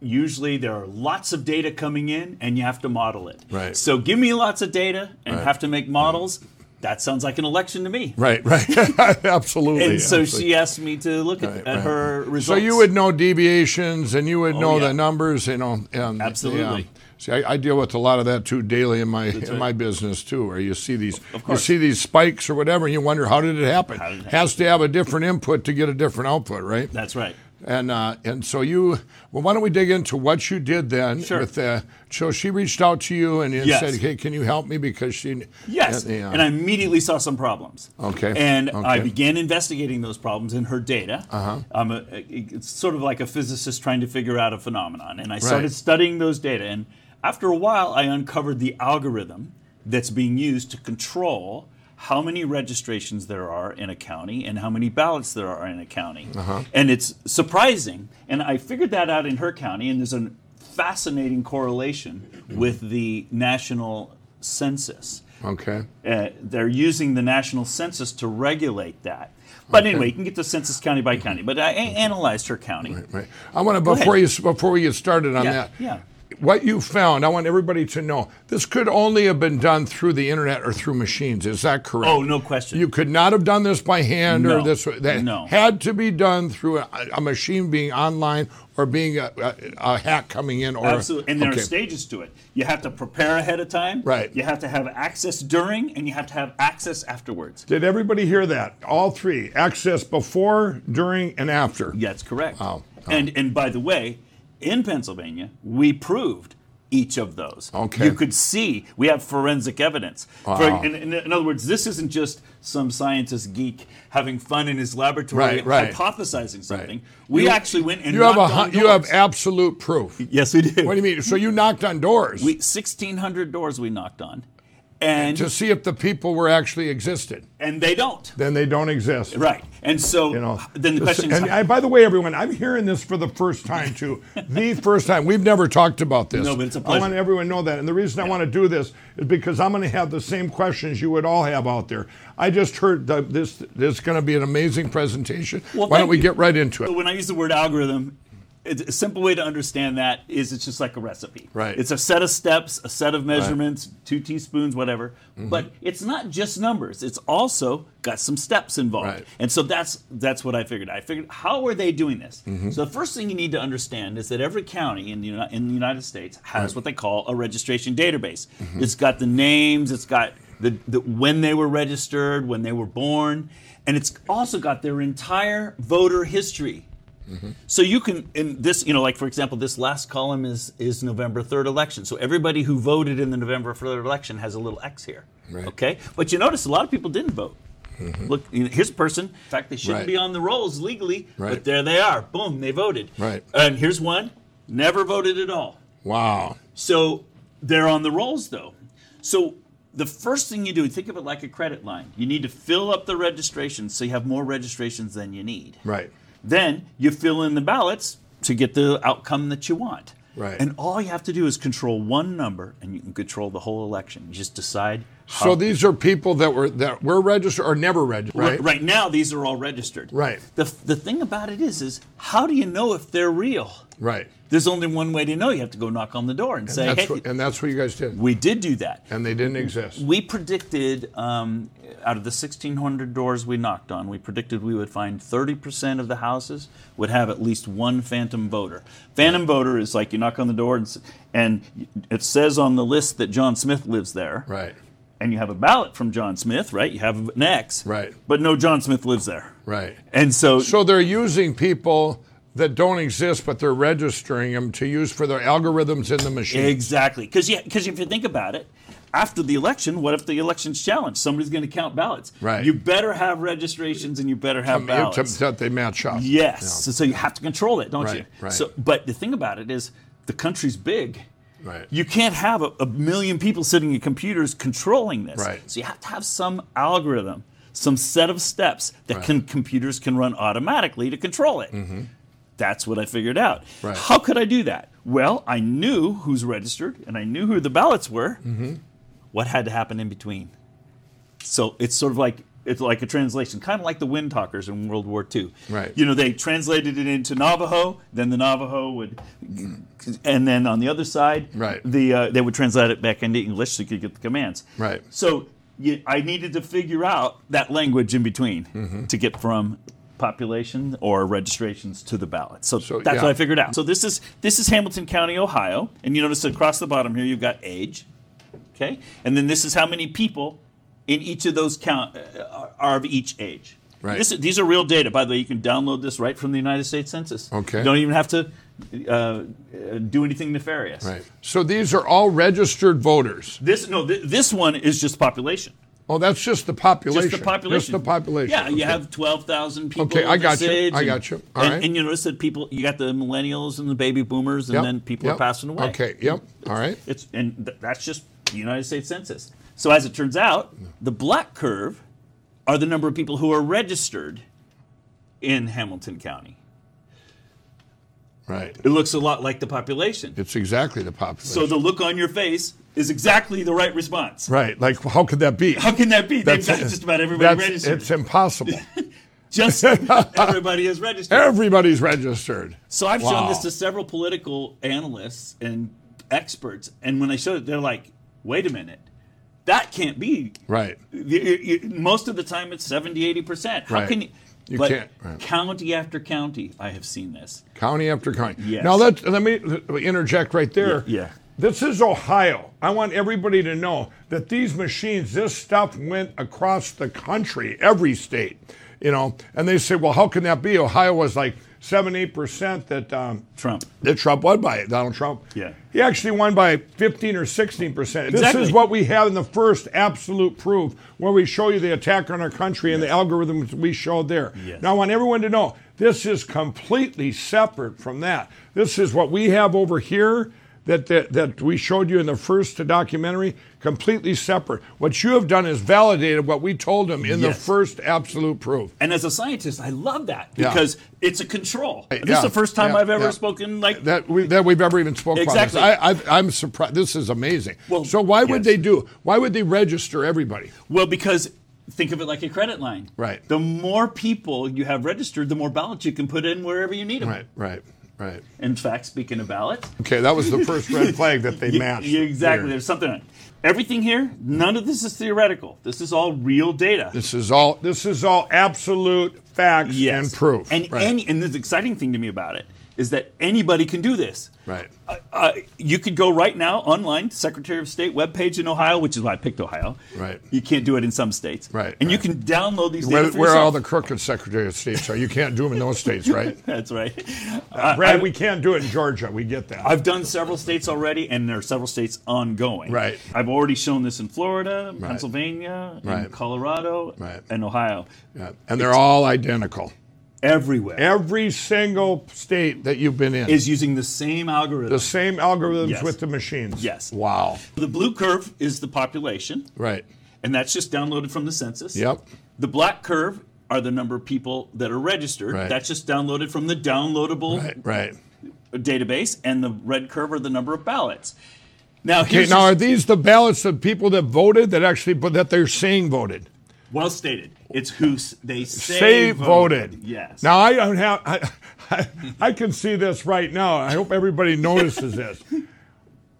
usually there are lots of data coming in and you have to model it. Right. So give me lots of data and Right. have to make models. That sounds like an election to me. Right, right. Absolutely. And so absolutely. she asked me to look at, Right, at right. her results. So you would know deviations and you would Oh, know yeah. the numbers, you know. And, Absolutely. yeah. See, I, I deal with a lot of that too daily in my That's in right. my business too, where you see these you see these spikes or whatever, and you wonder how did it happen? Did it Has to have a different input to get a different output, right? That's right. And uh, and so you well, why don't we dig into what you did then? Sure. With uh, so she reached out to you and, and Yes. said, "Hey, can you help me?" Because she Yes, yeah. and I immediately saw some problems. Okay. And I began investigating those problems in her data. Uh-huh. A, it's sort of like a physicist trying to figure out a phenomenon. And I Right. started studying those data. And after a while, I uncovered the algorithm that's being used to control how many registrations there are in a county and how many ballots there are in a county. Uh-huh. And it's surprising. And I figured that out in her county, and there's a fascinating correlation with the national census. Okay. Uh, they're using the national census to regulate that. But Okay. anyway, you can get the census county by county. But I a- analyzed her county. Right. right. I want to before you before we get started on Yeah, that. yeah. What you found, I want everybody to know, this could only have been done through the internet or through machines. Is that correct? Oh, no question. You could not have done this by hand or No, this. That no. had to be done through a, a machine being online or being a, a, a hack coming in. Or Absolutely. And there okay. are stages to it. You have to prepare ahead of time. Right. You have to have access during, and you have to have access afterwards. Did everybody hear that? All three: access before, during, and after. That's correct. Wow. And and by the way, in Pennsylvania, we proved each of those. Okay. You could see we have forensic evidence. For- Wow. in, in, in other words, this isn't just some scientist geek having fun in his laboratory Right, right. hypothesizing something. Right. We You- actually went and you have a you have absolute proof. Yes, we did. What do you mean? So you knocked on doors We 1,600 doors we knocked on, and to see if the people were actually existed. and they don't. Then they don't exist. Right. And so You know. then the question and is, I, by the way, everyone, I'm hearing this for the first time too. the first time. We've never talked about this. No, but it's a I pleasure. want everyone to know that. And the reason I want to do this is because I'm going to have the same questions you would all have out there. I just heard that this this is going to be an amazing presentation. Well, Why don't we you. get right into it? When I use the word algorithm, it's a simple way to understand that is it's just like a recipe. Right. It's a set of steps, a set of measurements, two teaspoons, whatever. Mm-hmm. But it's not just numbers. It's also got some steps involved. Right. And so that's that's what I figured. I figured how are they doing this? Mm-hmm. So the first thing you need to understand is that every county in the Uni- in the United States has what they call a registration database. Mm-hmm. It's got the names, it's got the, the when they were registered, when they were born, and it's also got their entire voter history. So you can in this, you know, like for example, this last column is is November third election. So everybody who voted in the November third election has a little X here. Right. Okay, but you notice a lot of people didn't vote. Mm-hmm. Look, you know, here's a person. In fact, they shouldn't Right. be on the rolls legally, Right. but there they are. Boom, they voted. Right. And here's one, never voted at all. Wow. So they're on the rolls though. So the first thing you do, think of it like a credit line. You need to fill up the registrations so you have more registrations than you need. Right. Then you fill in the ballots to get the outcome that you want. Right. And all you have to do is control one number and you can control the whole election. You just decide how So these are people that were that were registered or never registered, Right. right? right now these are all registered. Right. The the thing about it is is how do you know if they're real? Right. There's only one way to know. You have to go knock on the door and, And say, that's, "Hey, what, and that's what you guys did. we did do that." And they didn't exist. We predicted um, out of the 1,600 doors we knocked on, we predicted we would find 30% of the houses would have at least one phantom voter. Phantom voter is like you knock on the door and, and it says on the list that John Smith lives there. Right. And you have a ballot from John Smith, right? You have an X. Right. But no John Smith lives there. Right. And so, So they're using people that don't exist, but they're registering them to use for their algorithms in the machine. Exactly. Because because if you think about it, after the election, what if the election's challenged? Somebody's going to count ballots. Right. You better have registrations and you better have Um, ballots. to- that they match up. Yes. So, so you have to control it, don't Right, you? right. So, but the thing about it is, the country's big. Right. You can't have a, a million people sitting at computers controlling this. Right. So you have to have some algorithm, some set of steps that Right. can computers can run automatically to control it. That's what I figured out. Right. How could I do that? Well, I knew who's registered and I knew who the ballots were. Mm-hmm. What had to happen in between? So it's sort of like it's like a translation, kind of like the Wind Talkers in World War II. Right. You know, they translated it into Navajo, then the Navajo would, and then on the other side, Right. the uh, they would translate it back into English so you could get the commands. Right. So you, I needed to figure out that language in between Mm-hmm. to get from population or registrations to the ballot. So, that's yeah. what I figured out. So this is this is Hamilton County, Ohio, and you notice across the bottom here you've got age, okay, and then this is how many people in each of those count uh, are of each age. Right. This, these are real data. By the way, you can download this right from the United States Census. Okay. You don't even have to uh, uh, do anything nefarious. Right. So these are all registered voters. This no, th- this one is just population. Oh, that's just the population. Just the population. Just the population. Yeah, you have twelve thousand people. Okay, I got you. age I got you. All and, right. and you notice that people, you got the millennials and the baby boomers, and Yep, then people yep. are passing away. Okay. Yep. All right. It's and th- that's just the United States Census. So as it turns out, the black curve are the number of people who are registered in Hamilton County. Right. It looks a lot like the population. It's exactly the population. So the look on your face is exactly the right response. right. Like, how could that be? How can that be? They've got just about everybody that's- registered. It's impossible. Just everybody is registered. Everybody's registered. So I've shown this to several political analysts and experts, and when I showed it, they're like, "Wait a minute, that can't be." Right. Most of the time, it's 70, 80 percent. How Right. can you? You but can't, right. County after county, I have seen this. County after county. Yes. Now let let me let me interject right there. Yeah, yeah. This is Ohio. I want everybody to know that these machines, this stuff went across the country, every state, you know. And they say, well, how can that be? Ohio was like seven, eight percent that um, Trump that Trump won by it. Donald Trump. Yeah. He actually won by 15 or 16 percent. This is what we have in the first absolute proof, where we show you the attack on our country and the algorithms we showed there. Yes. Now, I want everyone to know this is completely separate from that. This is what we have over here that, that, that we showed you in the first documentary, completely separate. What you have done is validated what we told them in the first absolute proof. And as a scientist, I love that Yeah. because it's a control. Uh, this Yeah, is the first time yeah, I've ever yeah. spoken like that we that we've ever even spoken Exactly. about this. I, I, I'm surprised. This is amazing. Well, so why would they do? Why would they register everybody? Well, because think of it like a credit line. Right. The more people you have registered, the more ballots you can put in wherever you need them. Right, right, right. In fact, speaking of ballots, Okay, that was the first red flag that they matched. yeah, exactly. there. There's something. on. Everything here, none of this is theoretical. This is all real data. This is all. This is all absolute facts Yes. and proof. And Right. any, and the exciting thing to me about it is that anybody can do this. Right. Uh, you could go right now online, Secretary of State webpage in Ohio, which is why I picked Ohio. Right. You can't do it in some states. Right, And you can download these Where, where all the crooked Secretary of States are. You can't do them in those states, right? That's right. Uh, Brad, we can't do it in Georgia. We get that. I've done several states already, and there are several states ongoing. Right. I've already shown this in Florida, Pennsylvania, Right. Colorado, Right. and Ohio. Yeah. And they're all identical. Everywhere. Every single state that you've been in Is using the same algorithm. the same algorithms Yes. with the machines. Yes. Wow. The blue curve is the population, Right. and that's just downloaded from the census. Yep. The black curve are the number of people that are registered. Right. That's just downloaded from the downloadable Right. Right. database, and the red curve are the number of ballots. Now, Okay. Now, are these the ballots of people that voted that actually, but that they're saying voted? well stated. It's who s- they say, say voted. Yes. Now I don't have. I, I, I can see this right now. I hope everybody notices this.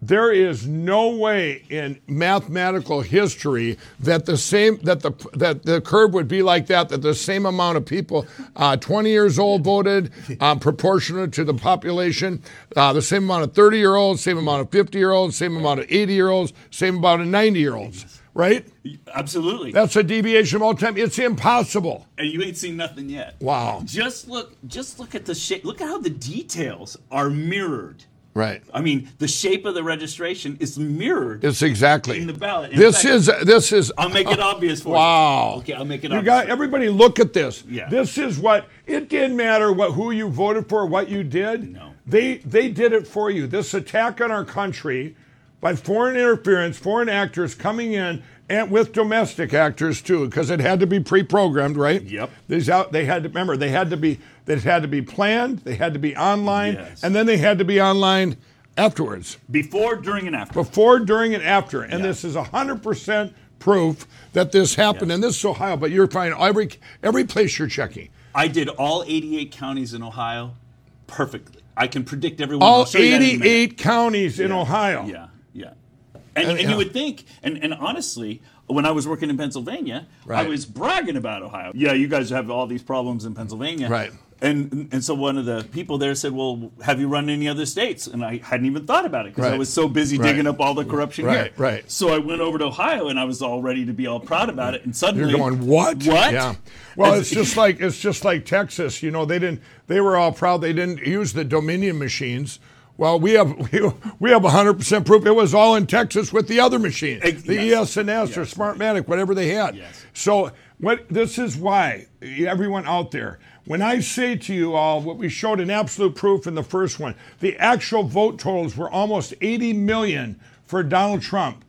There is no way in mathematical history that the same that the that the curve would be like that. That the same amount of people, uh, 20 years old, voted um, proportionate to the population. Uh, the same amount of 30 year olds, same amount of 50 year olds, same amount of 80 year olds, same amount of 90 year olds. Right? Absolutely. That's a deviation of all time. It's impossible. and you ain't seen nothing yet. Wow. Just look. Just look at the shape. Look at how the details are mirrored. Right. I mean, the shape of the registration is mirrored It's exactly in the ballot. In This fact, is this is. I'll make it obvious for wow. you. Wow. Okay, I'll make it You obvious. got everybody. Look at this. Yeah. This is what it didn't matter what who you voted for, what you did. No. They they did it for you. This attack on our country by foreign interference, foreign actors coming in. And with domestic actors too, because it had to be pre-programmed, right? Yep. These out, they had to remember they had to be they had to be planned, they had to be online, Yes. and then they had to be online afterwards Before, during, and after. before, during, and after. And Yeah. this is 100% proof that this happened, and this is Ohio. But you're finding every every place you're checking. I did all 88 counties in Ohio perfectly. I can predict everyone. All I'll show you that in 88 counties in Yeah, Ohio. Yeah, yeah. And, oh, And- and yeah. you would think, and, and honestly, when I was working in Pennsylvania, I was bragging about Ohio. Yeah, you guys have all these problems in Pennsylvania. Right. And and so one of the people there said, "Well, have you run any other states?" And I hadn't even thought about it because I was so busy Right. digging up all the corruption Right, here. right. So I went over to Ohio and I was all ready to be all proud about it. And suddenly, You're going what? What? Yeah. Well, it's just like it's just like Texas. You know, they didn't. They were all proud they didn't use the Dominion machines. Well, we have we, have 100 percent proof it was all in Texas with the other machine, the ES&S or Smartmatic, whatever they had. Yes. So what this is why everyone out there. When I say to you all what we showed in absolute proof in the first one, the actual vote totals were almost 80 million for Donald Trump.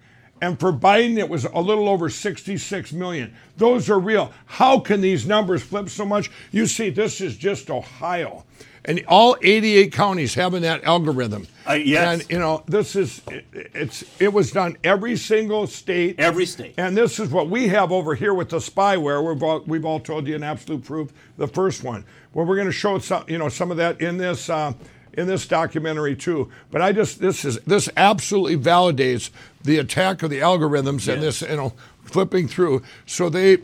And for Biden, it was a little over 66 million. Those are real. How can these numbers flip so much? You see, this is just Ohio. And all 88 counties having that algorithm. Uh, yes. And, you know, this is, it, it's, it was done every single state. Every state. And this is what we have over here with the spyware. We've all, we've all told you in absolute proof, the first one. Well, we're going to show some, you know, some of that in this, uh, in this documentary too. But I just this is this absolutely validates the attack of the algorithms and this you know flipping through. So they,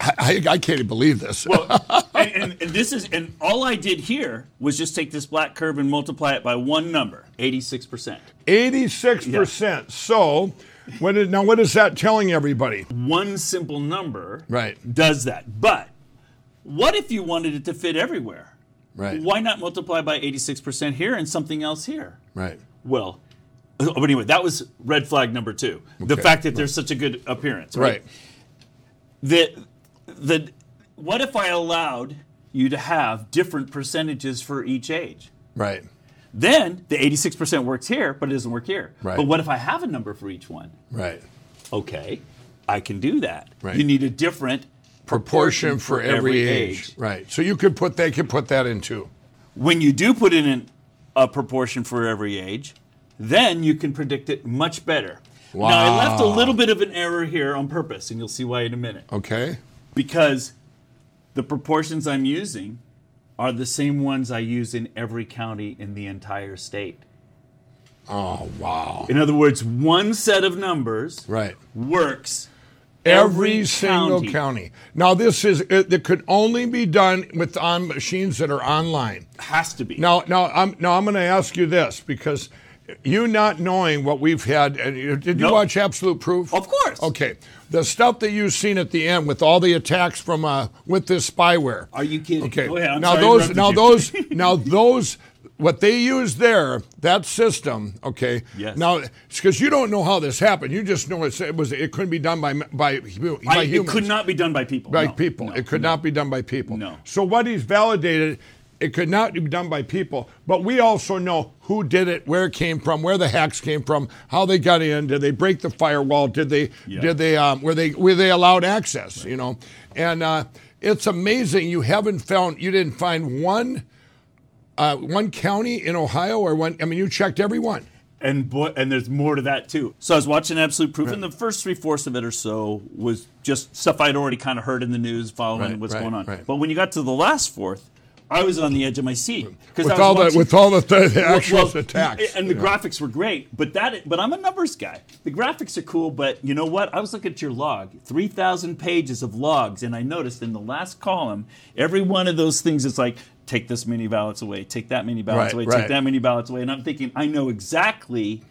I, I, can't even believe this. Well, and, and, and this is, and all I did here was just take this black curve and multiply it by one number, 86%. Eighty-six percent. So, what is, now what is that telling everybody? One simple number Right. does that. But what if you wanted it to fit everywhere? Right. Why not multiply by 86% here and something else here? Right. Well, but anyway, that was red flag number two. The fact that there's such a good appearance, right? Right. The, the, what if I allowed you to have different percentages for each age? Right. Then the 86% works here, but it doesn't work here. Right. But what if I have a number for each one? Right. Okay, I can do that. Right. You need a different Proportion for every, age. Right. So you could put they could put that in too. When you do put in an, a proportion for every age, then you can predict it much better. Wow. Now, I left a little bit of an error here on purpose, and you'll see why in a minute. Okay. Because the proportions I'm using are the same ones I use in every county in the entire state. Oh wow. In other words, one set of numbers Right. works Every, single county. Now this is it, it could only be done with on machines that are online. Has to be. Now, now I'm now I'm going to ask you this because you not knowing what we've had. Did you Nope. watch Absolute Proof? Of course. Okay, the stuff that you've seen at the end with all the attacks from uh, with this spyware. Are you kidding? Okay. Go ahead. Now those now those now those what they use there that system. Okay. Yes. Now because you don't know how this happened, you just know it's, it was it couldn't be done by by, by I- it could not be done by people. by No, people. no, it could no. not be done by people. No. So what he's validated, it could not be done by people. But we also know who did it, where it came from, where the hacks came from, how they got in. Did they break the firewall? Did they? Yeah. Did they? Um, were they? Were they allowed access? You know, and uh, it's amazing. You haven't found. You didn't find one. Uh, one county in Ohio, or one. I mean, you checked every one. And boy, and there's more to that too. So I was watching Absolute Proof, and the first three fourths of it or so was just stuff I'd already kind of heard in the news, following Right, what's right, going on. right. But when you got to the last fourth, I was on the edge of my seat because With all the with all the, the actual attacks. and the Yeah. graphics were great. But that, but I'm a numbers guy. The graphics are cool, but you know what? I was looking at your log, three thousand pages of logs, and I noticed in the last column, every one of those things is like. Take this many ballots away. Take that many ballots Right, away. right. Take that many ballots away. And I'm thinking, I know exactly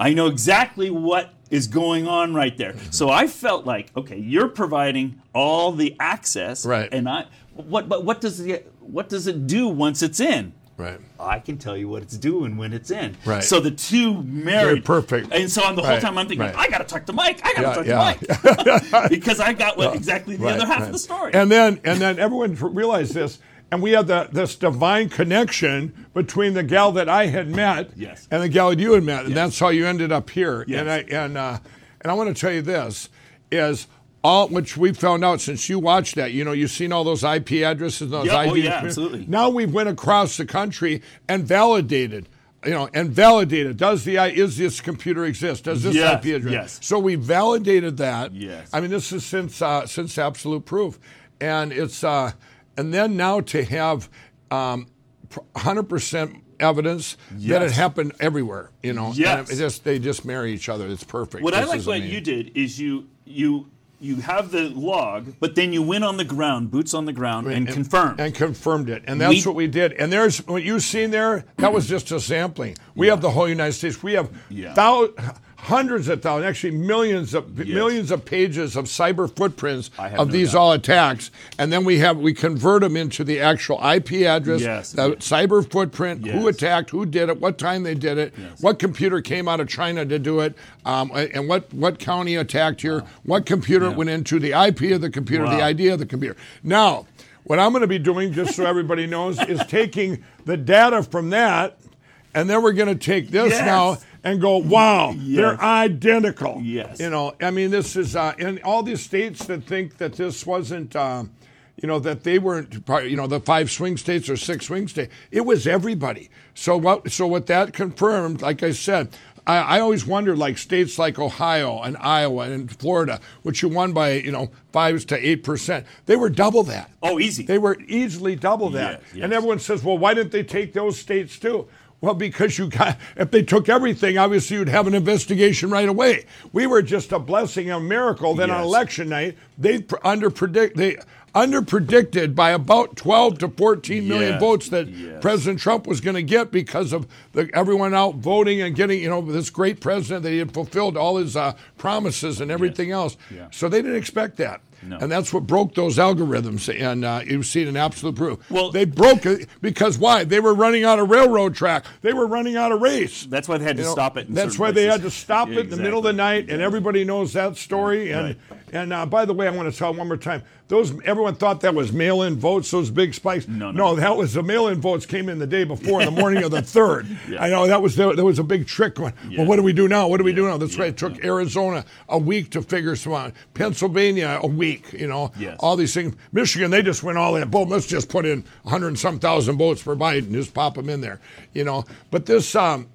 I know exactly what is going on right there. So I felt like, okay, you're providing all the access, Right. And I, what, but what does the, what does it do once it's in? Right. I can tell you what it's doing when it's in. Right. So the two married. They're perfect. And so on the whole Right, time I'm thinking, right. I got to talk to Mike. I got to Yeah, talk yeah. to Mike because I got what exactly the other half of the story. And then and then everyone realized this, and we had the, this divine connection between the gal that I had met Yes. and the gal that you had met, and that's how you ended up here. Yes. And I and uh, and I want to tell you this is. All which we found out since you watched that, you know, you've seen all those IP addresses, and those Yeah, IP. oh, yeah, absolutely. Now we've went across the country and validated you know, and validated. Does the I is this computer exist? Does this Yes, IP address? yes. So we validated that. Yes. I mean, this is since uh, since absolute proof, and it's uh, and then now to have um, hundred percent evidence that it happened everywhere. You know, Yes. it just they just marry each other. It's perfect. What I like what amazing. you did is you you you have the log, but then you went on the ground, boots on the ground, and, confirmed. and confirmed it, and that's We- what we did. And there's what you've seen there. That was just a sampling. We have the whole United States. We have Yeah. thou- hundreds of thousands, actually millions of millions of pages of cyber footprints of no these doubt. all attacks, and then we have we convert them into the actual IP address, Yes. the cyber footprint, who attacked, who did it, what time they did it, what computer came out of China to do it, um, and what what county attacked here, what computer it went into, the IP of the computer, the Wow. idea of the computer. Now. What I'm going to be doing, just so everybody knows, is taking the data from that, and then we're going to take this Yes. now and go, wow, they're identical. Yes. You know, I mean, this is, uh, and all these states that think that this wasn't, um, you know, that they weren't, you know, the five swing states or six swing states. It was everybody. So what? So what that confirmed, like I said, I, I always wondered, like states like Ohio and Iowa and Florida, which you won by, you know, five to eight percent, they were double that. Oh, easy. They were easily double that. Yes, yes. And everyone says, well, why didn't they take those states too? Well, because you got, if they took everything, obviously you'd have an investigation right away. We were just a blessing, a miracle. Then on election night, they pr- under predict, they under predicted by about 12 to 14 million Yes, votes that yes. President Trump was going to get because of the, everyone out voting and getting, you know, this great president that he had fulfilled all his uh, promises and everything else. Yeah. So they didn't expect that. No. And that's what broke those algorithms. And uh, you've seen an absolute proof. Well- they broke it because why? They were running out of railroad track. They were running out of race. That's why they had to You know, stop it in That's why they had to stop Yeah, it in the middle of the night, and everybody knows that story. And and uh, by the way, I want to tell one more time. Those everyone thought that was mail-in votes. Those big spikes. No, no. no that was the mail-in votes came in the day before, the morning of the third. I know that was there, there was a big trick going. Well, what do we do now? What do we do now? That's why It took Arizona a week to figure some out. Pennsylvania a week. You know, Yes. all these things. Michigan, they just went all in. Boom, let's just put in 100 and some thousand votes for Biden. Just pop them in there. You know, but this um,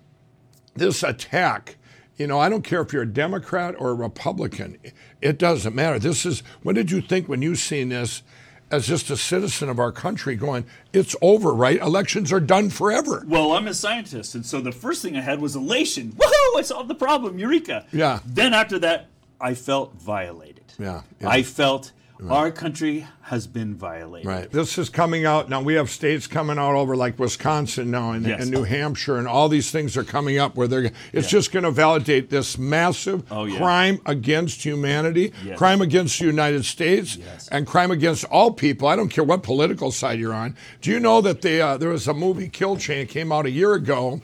this attack, you know, I don't care if you're a Democrat or a Republican, it doesn't matter. This is, what did you think when you seen this as just a citizen of our country going, it's over, right? Elections are done forever. Well, I'm a scientist, and so the first thing I had was elation. Woohoo! I solved the problem. Eureka! Yeah. Then after that, I felt violated. Yeah. yeah. I felt our country has been violated. Right. This is coming out now. We have states coming out over like Wisconsin now and, Yes. and New Hampshire, and all these things are coming up where they're. It's just going to validate this massive Oh, yeah. crime against humanity, Yes. crime against the United States, and crime against all people. I don't care what political side you're on. Do you know that they, uh, there was a movie Kill Chain came out a year ago,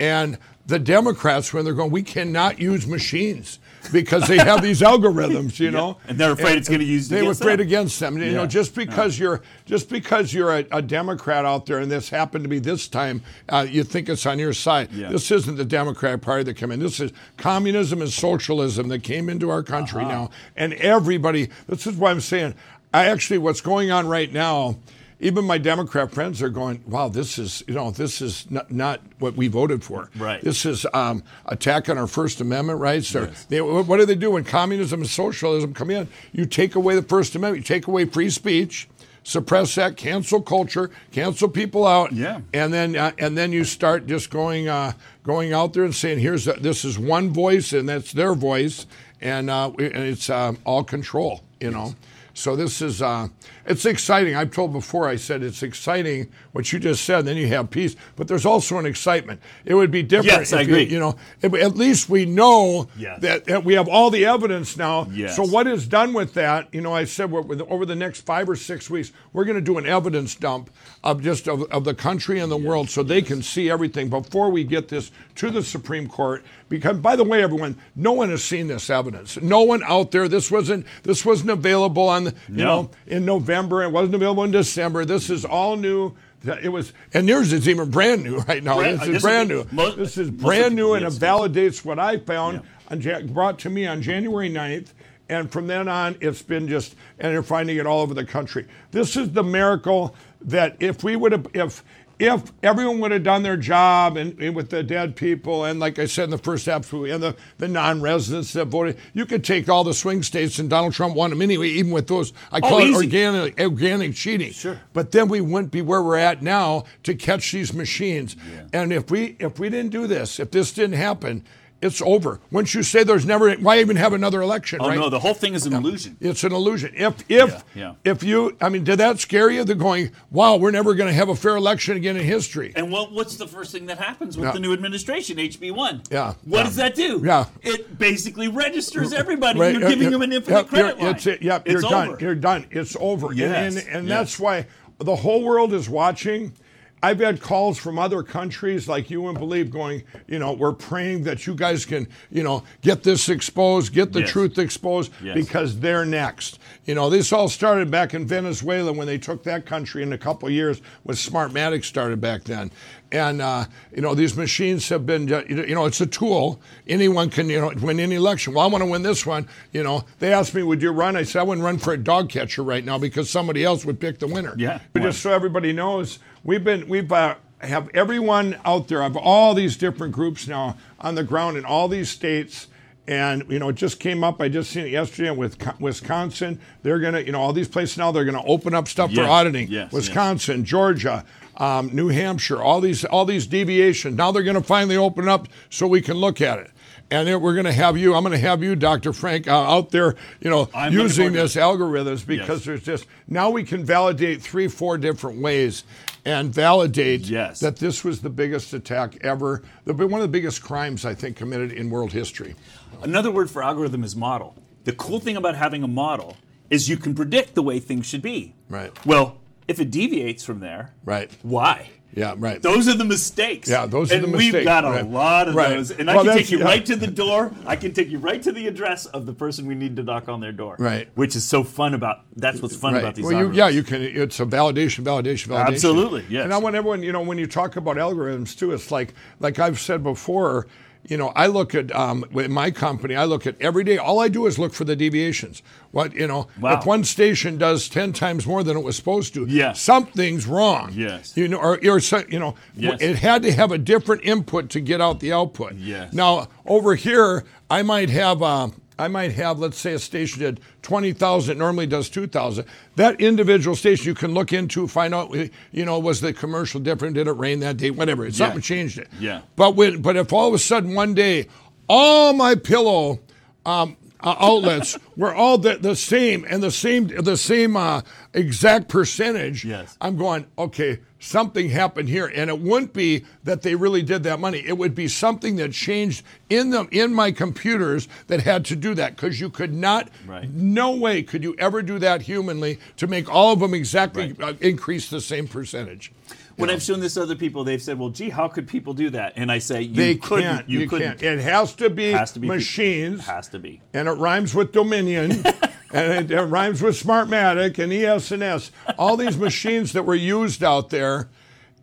and the Democrats when they're going, we cannot use machines. Because they have these algorithms, you Yeah. know, And they're afraid it's gonna use. used They were afraid them. against them. You know, just because you're just because you're a, a Democrat out there, and this happened to be this time, uh, you think it's on your side. Yeah. This isn't the Democratic Party that came in. This is communism and socialism that came into our country Uh-huh. now, and everybody. This is why I'm saying. I actually, what's going on right now. Even my Democrat friends are going, "Wow, this is you know this is not, not what we voted for. Right. This is um, attack on our First Amendment rights. Or they, what do they do when communism and socialism come in? You take away the First Amendment. You take away free speech, suppress that, cancel culture, cancel people out. Yeah. And then uh, and then you start just going uh, going out there and saying, "Here's a, this is one voice, and that's their voice, and uh, and it's um, all control." You know. Yes. So this is uh, it's exciting. I've told before. I said it's exciting what you just said. Then you have peace, but there's also an excitement. It would be different. Yes, I if you- agree. You, know, if- at least we know Yes. that, that we have all the evidence now. Yes. So what is done with that? You know, I said over the next five or six weeks, we're going to do an evidence dump of just of, of the country and the world, so they can see everything before we get this to the Supreme Court. Because, by the way, everyone, no one has seen this evidence. No one out there. This wasn't. This wasn't available on. You No. know, in November. It wasn't available in December. This is all new. It was, and yours is even brand new right now. Brand- this this is brand is- new. most- this is brand new, and it validates what I found on Jan- brought to me on January 9th. And from then on, it's been just, and you're finding it all over the country. This is the miracle that if we would have, if if everyone would have done their job and, and with the dead people and like I said in the first absolutely and the, the non-residents that voted, you could take all the swing states and Donald Trump won them anyway, even with those I Oh, call it easy. organic organic cheating. Sure. But then we wouldn't be where we're at now to catch these machines. Yeah. And if we if we didn't do this, if this didn't happen, it's over. Once you say there's never why even have another election, Oh right? no, the whole thing is an illusion. It's an illusion. If if Yeah, if you, I mean, did that scare you? They're going, wow, we're never going to have a fair election again in history. And what, what's the first thing that happens with Yeah. the new administration, HB one? Yeah. What Yeah. does that do? Yeah. It basically registers everybody. Right, You're uh, giving uh, them an infinite yep, credit line. It's, it, yep, It's you're done. You're done. It's over. And- Yes, And, and yes. that's why the whole world is watching. I've had calls from other countries like you wouldn't believe going, you know, we're praying that you guys can, you know, get this exposed, get the Yes. truth exposed Yes. because they're next. You know, this all started back in Venezuela when they took that country in a couple of years when Smartmatic started back then. And, uh, you know, these machines have been, uh, you know, it's a tool. Anyone can, you know, win any election. Well, I want to win this one. You know, they asked me, would you run? I said, I wouldn't run for a dog catcher right now because somebody else would pick the winner. Yeah. But just so everybody knows, we've been, we've, uh, have everyone out there of all these different groups now on the ground in all these states. And you know, it just came up. I just seen it yesterday with Wisconsin. They're gonna, you know, all these places now. They're gonna open up stuff for auditing. yes, Wisconsin, Georgia, um, New Hampshire, all these, all these deviations. Now they're gonna finally open up so we can look at it. And then we're going to have you. I'm going to have you, Dr. Frank, uh, out there, you know, I'm using this algorithms because Yes. there's just now we can validate three, four different ways and validate Yes. that this was the biggest attack ever, one of the biggest crimes I think committed in world history. Another word for algorithm is model. The cool thing about having a model is you can predict the way things should be. Right. Well, if it deviates from there, Right. why? Yeah. Right. Those are the mistakes. Yeah, those are the mistakes. and we've got a right. lot of Right. those. And Well, I can take you yeah. Uh, right to the door. I can take you right to the address of the person we need to knock on their door. Right. Which is so fun about. That's what's fun Right. about these. Well, you, yeah, you can. It's a validation, validation, validation. Absolutely, yes. And I want everyone, you know, when you talk about algorithms too, it's like, like I've said before, you know, I look at um, with my company. I look at every day. All I do is look for the deviations. What you know, Wow. if one station does ten times more than it was supposed to, Yeah. something's wrong. Yes. You know, or, or you know, Yes. it had to have a different input to get out the output. Yes. Now over here, I might have. Uh, I might have, let's say, a station did 20,000, it normally does 2,000. That individual station you can look into, find out, you know, was the commercial different? Did it rain that day? Whatever. It's something changed it. Yeah. But when, but if all of a sudden one day, all my pillow um, uh, outlets were all the, the same and the same the same uh, exact percentage. Yes. I'm going okay. Something happened here, and it wouldn't be that they really did that money. It would be something that changed in them in my computers that had to do that because you could not. Right. No way could you ever do that humanly to make all of them exactly uh, increase the same percentage. When I've shown this to other people, they've said, "Well, gee, how could people do that?" And I say, "You They couldn't. can't. You, You couldn't. can't. It has to be Has to be machines. Has to be. and it rhymes with Dominion, and it, it rhymes with Smartmatic and ES&S. All these machines that were used out there,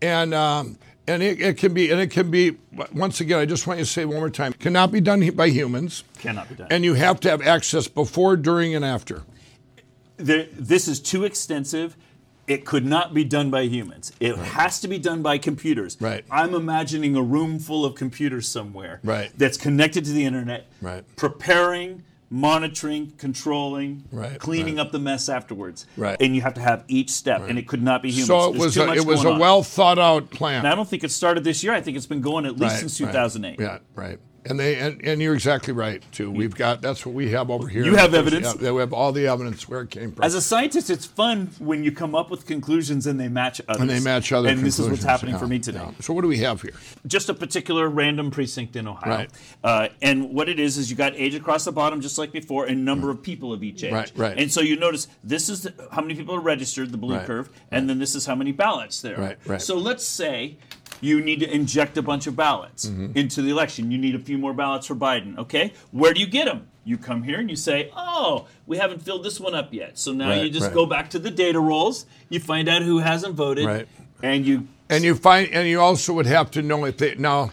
and um, and it, it can be and it can be. Once again, I just want you to say one more time: cannot be done by humans, Cannot be done. and you have to have access before, during, and after. there, this is too extensive. It could not be done by humans. It has to be done by computers. Right. I'm imagining a room full of computers somewhere. Right. That's connected to the internet. Right. Preparing, monitoring, controlling, Right, cleaning right. up the mess afterwards. Right. And you have to have each step, and it could not be humans. So it There's was a, it was a well thought out plan. And I don't think it started this year. I think it's been going at least Right, since right. 2008. Yeah, right. And they and, and you're exactly right too. We've got that's what we have over here. You have evidence? Yeah, we have all the evidence where it came from. As a scientist, it's fun when you come up with conclusions and they match others. and they match other And this is what's happening Yeah, for me today. yeah. So what do we have here? just a particular random precinct in Ohio. Right. Uh, and what it is is you got age across the bottom, just like before, and number of people of each age. Right, right. And so you notice this is the, how many people are registered, the blue Right, curve, and then this is how many ballots there are. Right, right. So let's say you need to inject a bunch of ballots Mm-hmm. into the election. You need a few more ballots for Biden. Okay, where do you get them? You come here and you say, "Oh, we haven't filled this one up yet." So now Right, you just right. go back to the data rolls. You find out who hasn't voted, Right. and you And you find and you also would have to know if they now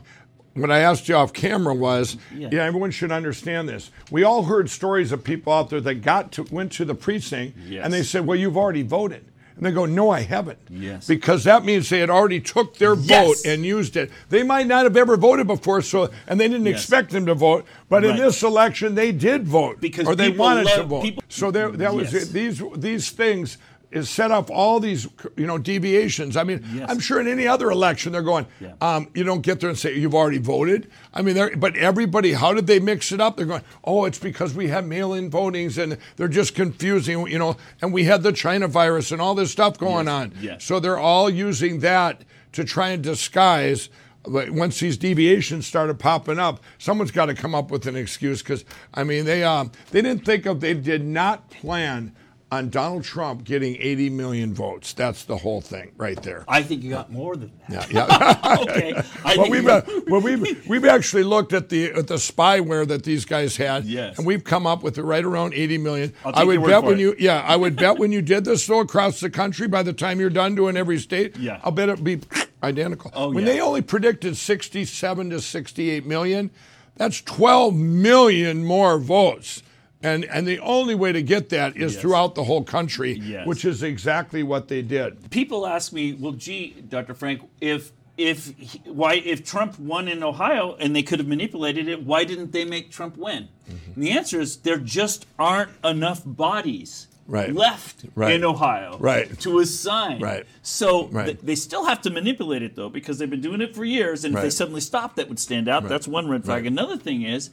what I asked you off camera was, Yeah. yeah. everyone should understand this. We all heard stories of people out there that got to went to the precinct Yes. and they said, "Well, you've already voted." And they go, no, I haven't. Yes. Because that means they had already took their Yes. vote and used it. They might not have ever voted before, so and they didn't Yes. expect them to vote. But in this election, they did vote Because or they wanted to vote. people- so there, that was it. these these things is set up all these you know deviations. I mean, Yes. I'm sure in any other election they're going. Yeah. Um, you don't get there and say you've already voted. I mean, but everybody, how did they mix it up? They're going, oh, it's because we have mail-in votings and they're just confusing, you know. And we had the China virus and all this stuff going Yes. on. Yes. So they're all using that to try and disguise. But once these deviations started popping up, someone's got to come up with an excuse because I mean they um, they didn't think of they did not plan on Donald Trump getting 80 million votes. That's the whole thing right there. I think you got more than that. Yeah, yeah. okay. I well, we've well we've we've actually looked at the at the spyware that these guys had, Yes. and we've come up with it right around 80 million. I'll I would bet when it. you yeah I would bet when you did this though across the country by the time you're done doing every state, Yeah. I'll bet it'd be identical. Oh, when yeah. they only predicted 67 to 68 million, that's 12 million more votes. And, and the only way to get that is Yes. throughout the whole country, Yes. which is exactly what they did. people ask me, well, gee, Dr. Frank, if if he- why if Trump won in Ohio and they could have manipulated it, why didn't they make Trump win? Mm-hmm. And the answer is there just aren't enough bodies Right. left Right. in Ohio Right. to assign. Right. So Right. th- they still have to manipulate it though because they've been doing it for years, and if they suddenly stop, that would stand out. That's one red flag. Right. Another thing is,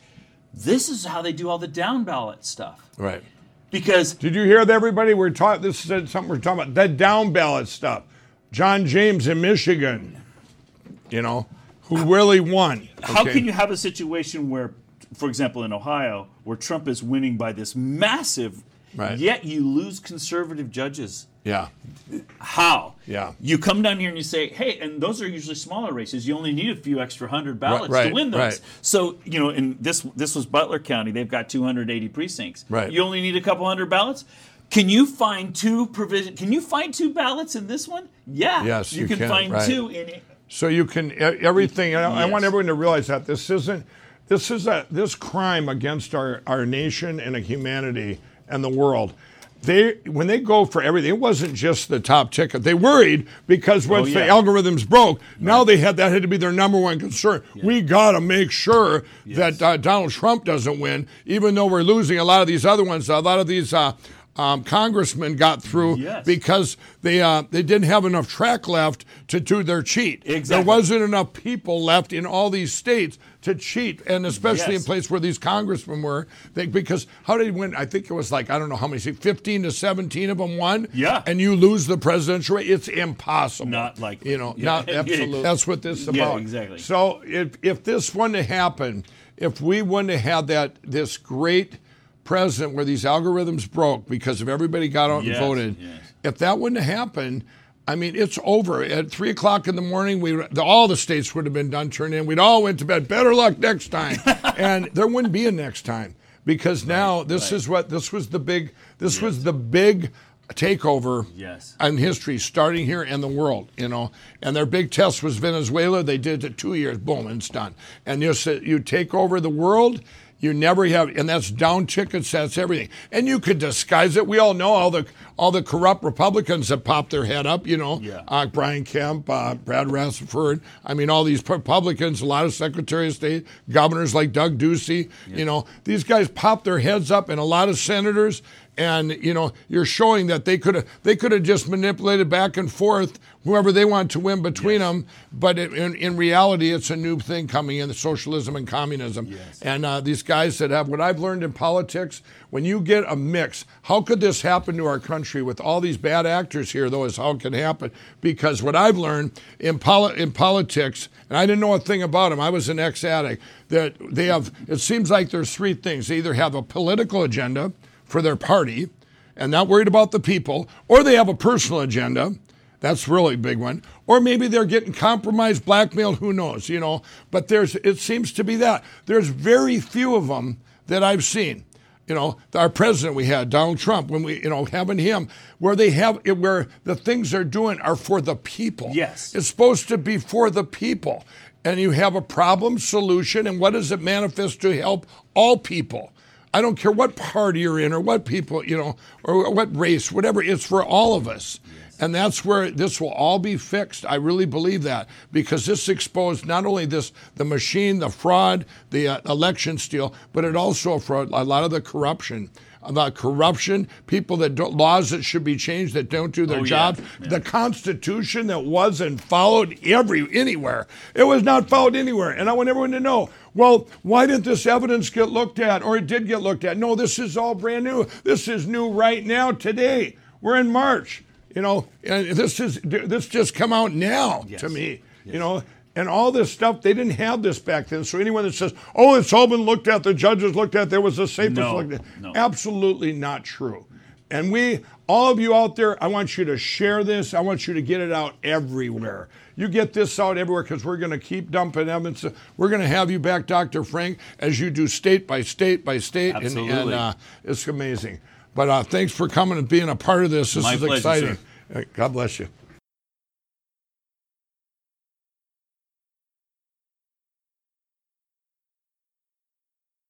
this is how they do all the down ballot stuff Right. because Did you hear that, everybody? We're talking. This is something we're talking about. That down ballot stuff. John James in Michigan, you know, who really won. How can you have a situation where, for example, in Ohio, where Trump is winning by this massive, Right. yet you lose conservative judges? Yeah. How? Yeah. You come down here and you say, hey, and those are usually smaller races. You only need a few extra hundred ballots right, to win those. right. So, you know, in this this was Butler County. They've got 280 precincts. Right. You only need a couple hundred ballots. Can you find two provision? Can you find two ballots in this one? Yeah. Yes, you can, can, find right. two in it. So you can everything. and I, I want everyone to realize that this isn't. This is a this crime against our our nation and humanity and the world. They when they go for everything, it wasn't just the top ticket. They worried because once the yeah. algorithms broke, now they had that had to be their number one concern. We got to make sure that uh, Donald Trump doesn't win, even though we're losing a lot of these other ones. A lot of these. Uh, um, congressmen got through Yes. because they uh, they didn't have enough track left to do their cheat. Exactly. There wasn't enough people left in all these states to cheat, and especially in Yes. places where these congressmen were. They, because how did he win? I think it was like I don't know how many, fifteen to seventeen of them won. Yeah. and you lose the presidential race. It's impossible. Not like You know, Yeah. not absolutely. That's what this is Yeah, about. exactly. So if if this wouldn't have happened, if we wouldn't have had that this great president where these algorithms broke because if everybody got out Yes, and voted, yes. if that wouldn't have happened, I mean, it's over. At three o'clock in the morning, we the, all the states would have been done turned in. We'd all went to bed. Better luck next time, and there wouldn't be a next time because now this right. is what this was the big. This was the big takeover Yes. in history, starting here in the world, you know. And their big test was Venezuela. They did it two years, boom, and it's done. And you you take over the world. You never have, and that's down tickets. That's everything, and you could disguise it. We all know all the all the corrupt Republicans that pop their head up. You know, Yeah. uh, Brian Kemp, uh, Brad Raffensperger. I mean, all these Republicans, a lot of Secretary of State, governors like Doug Ducey. You know, these guys pop their heads up, and a lot of senators. And you know, you're showing that they could have they could have just manipulated back and forth whoever they want to win between them. But it, in, in reality, it's a new thing coming in: socialism and communism. yes. And uh, these guys that have what I've learned in politics, when you get a mix, how could this happen to our country with all these bad actors here? Though is how it can happen because what I've learned in poli- in politics, and I didn't know a thing about them. I was an ex-addict. That they have. It seems like there's three things. They either have a political agenda for their party and not worried about the people, or they have a personal agenda. That's really a big one. Or maybe they're getting compromised, blackmailed, who knows, you know. But there's it seems to be that. There's very few of them that I've seen. You know, our president we had, Donald Trump, when we, you know, having him, where they have where the things they're doing are for the people. Yes. It's supposed to be for the people. And you have a problem solution, and what does it manifest to help all people? I don't care what party you're in or what people, you know, or what race, whatever. It's for all of us. And that's where this will all be fixed. I really believe that because this exposed not only this the machine, the fraud, the uh, election steal, but it also for a lot of the corruption. About corruption, people that don't, laws that should be changed that don't do their Oh, yeah. job, Yeah. the Constitution that wasn't followed every anywhere. It was not followed anywhere, and I want everyone to know. Well, why didn't this evidence get looked at, or it did get looked at? No, this is all brand new. This is new right now, today. We're in March. You know, and this is this just come out now to me. You know, and all this stuff they didn't have this back then. So anyone that says, "Oh, it's all been looked at," the judges looked at, there was a safest No, looked at, no. absolutely not true. And we, all of you out there, I want you to share this. I want you to get it out everywhere. You get this out everywhere because we're going to keep dumping evidence. We're going to have you back, Dr. Frank, as you do state by state by state. And, and Absolutely. uh, it's amazing. But uh, thanks for coming and being a part of this. This My is pleasure, exciting. sir. God bless you.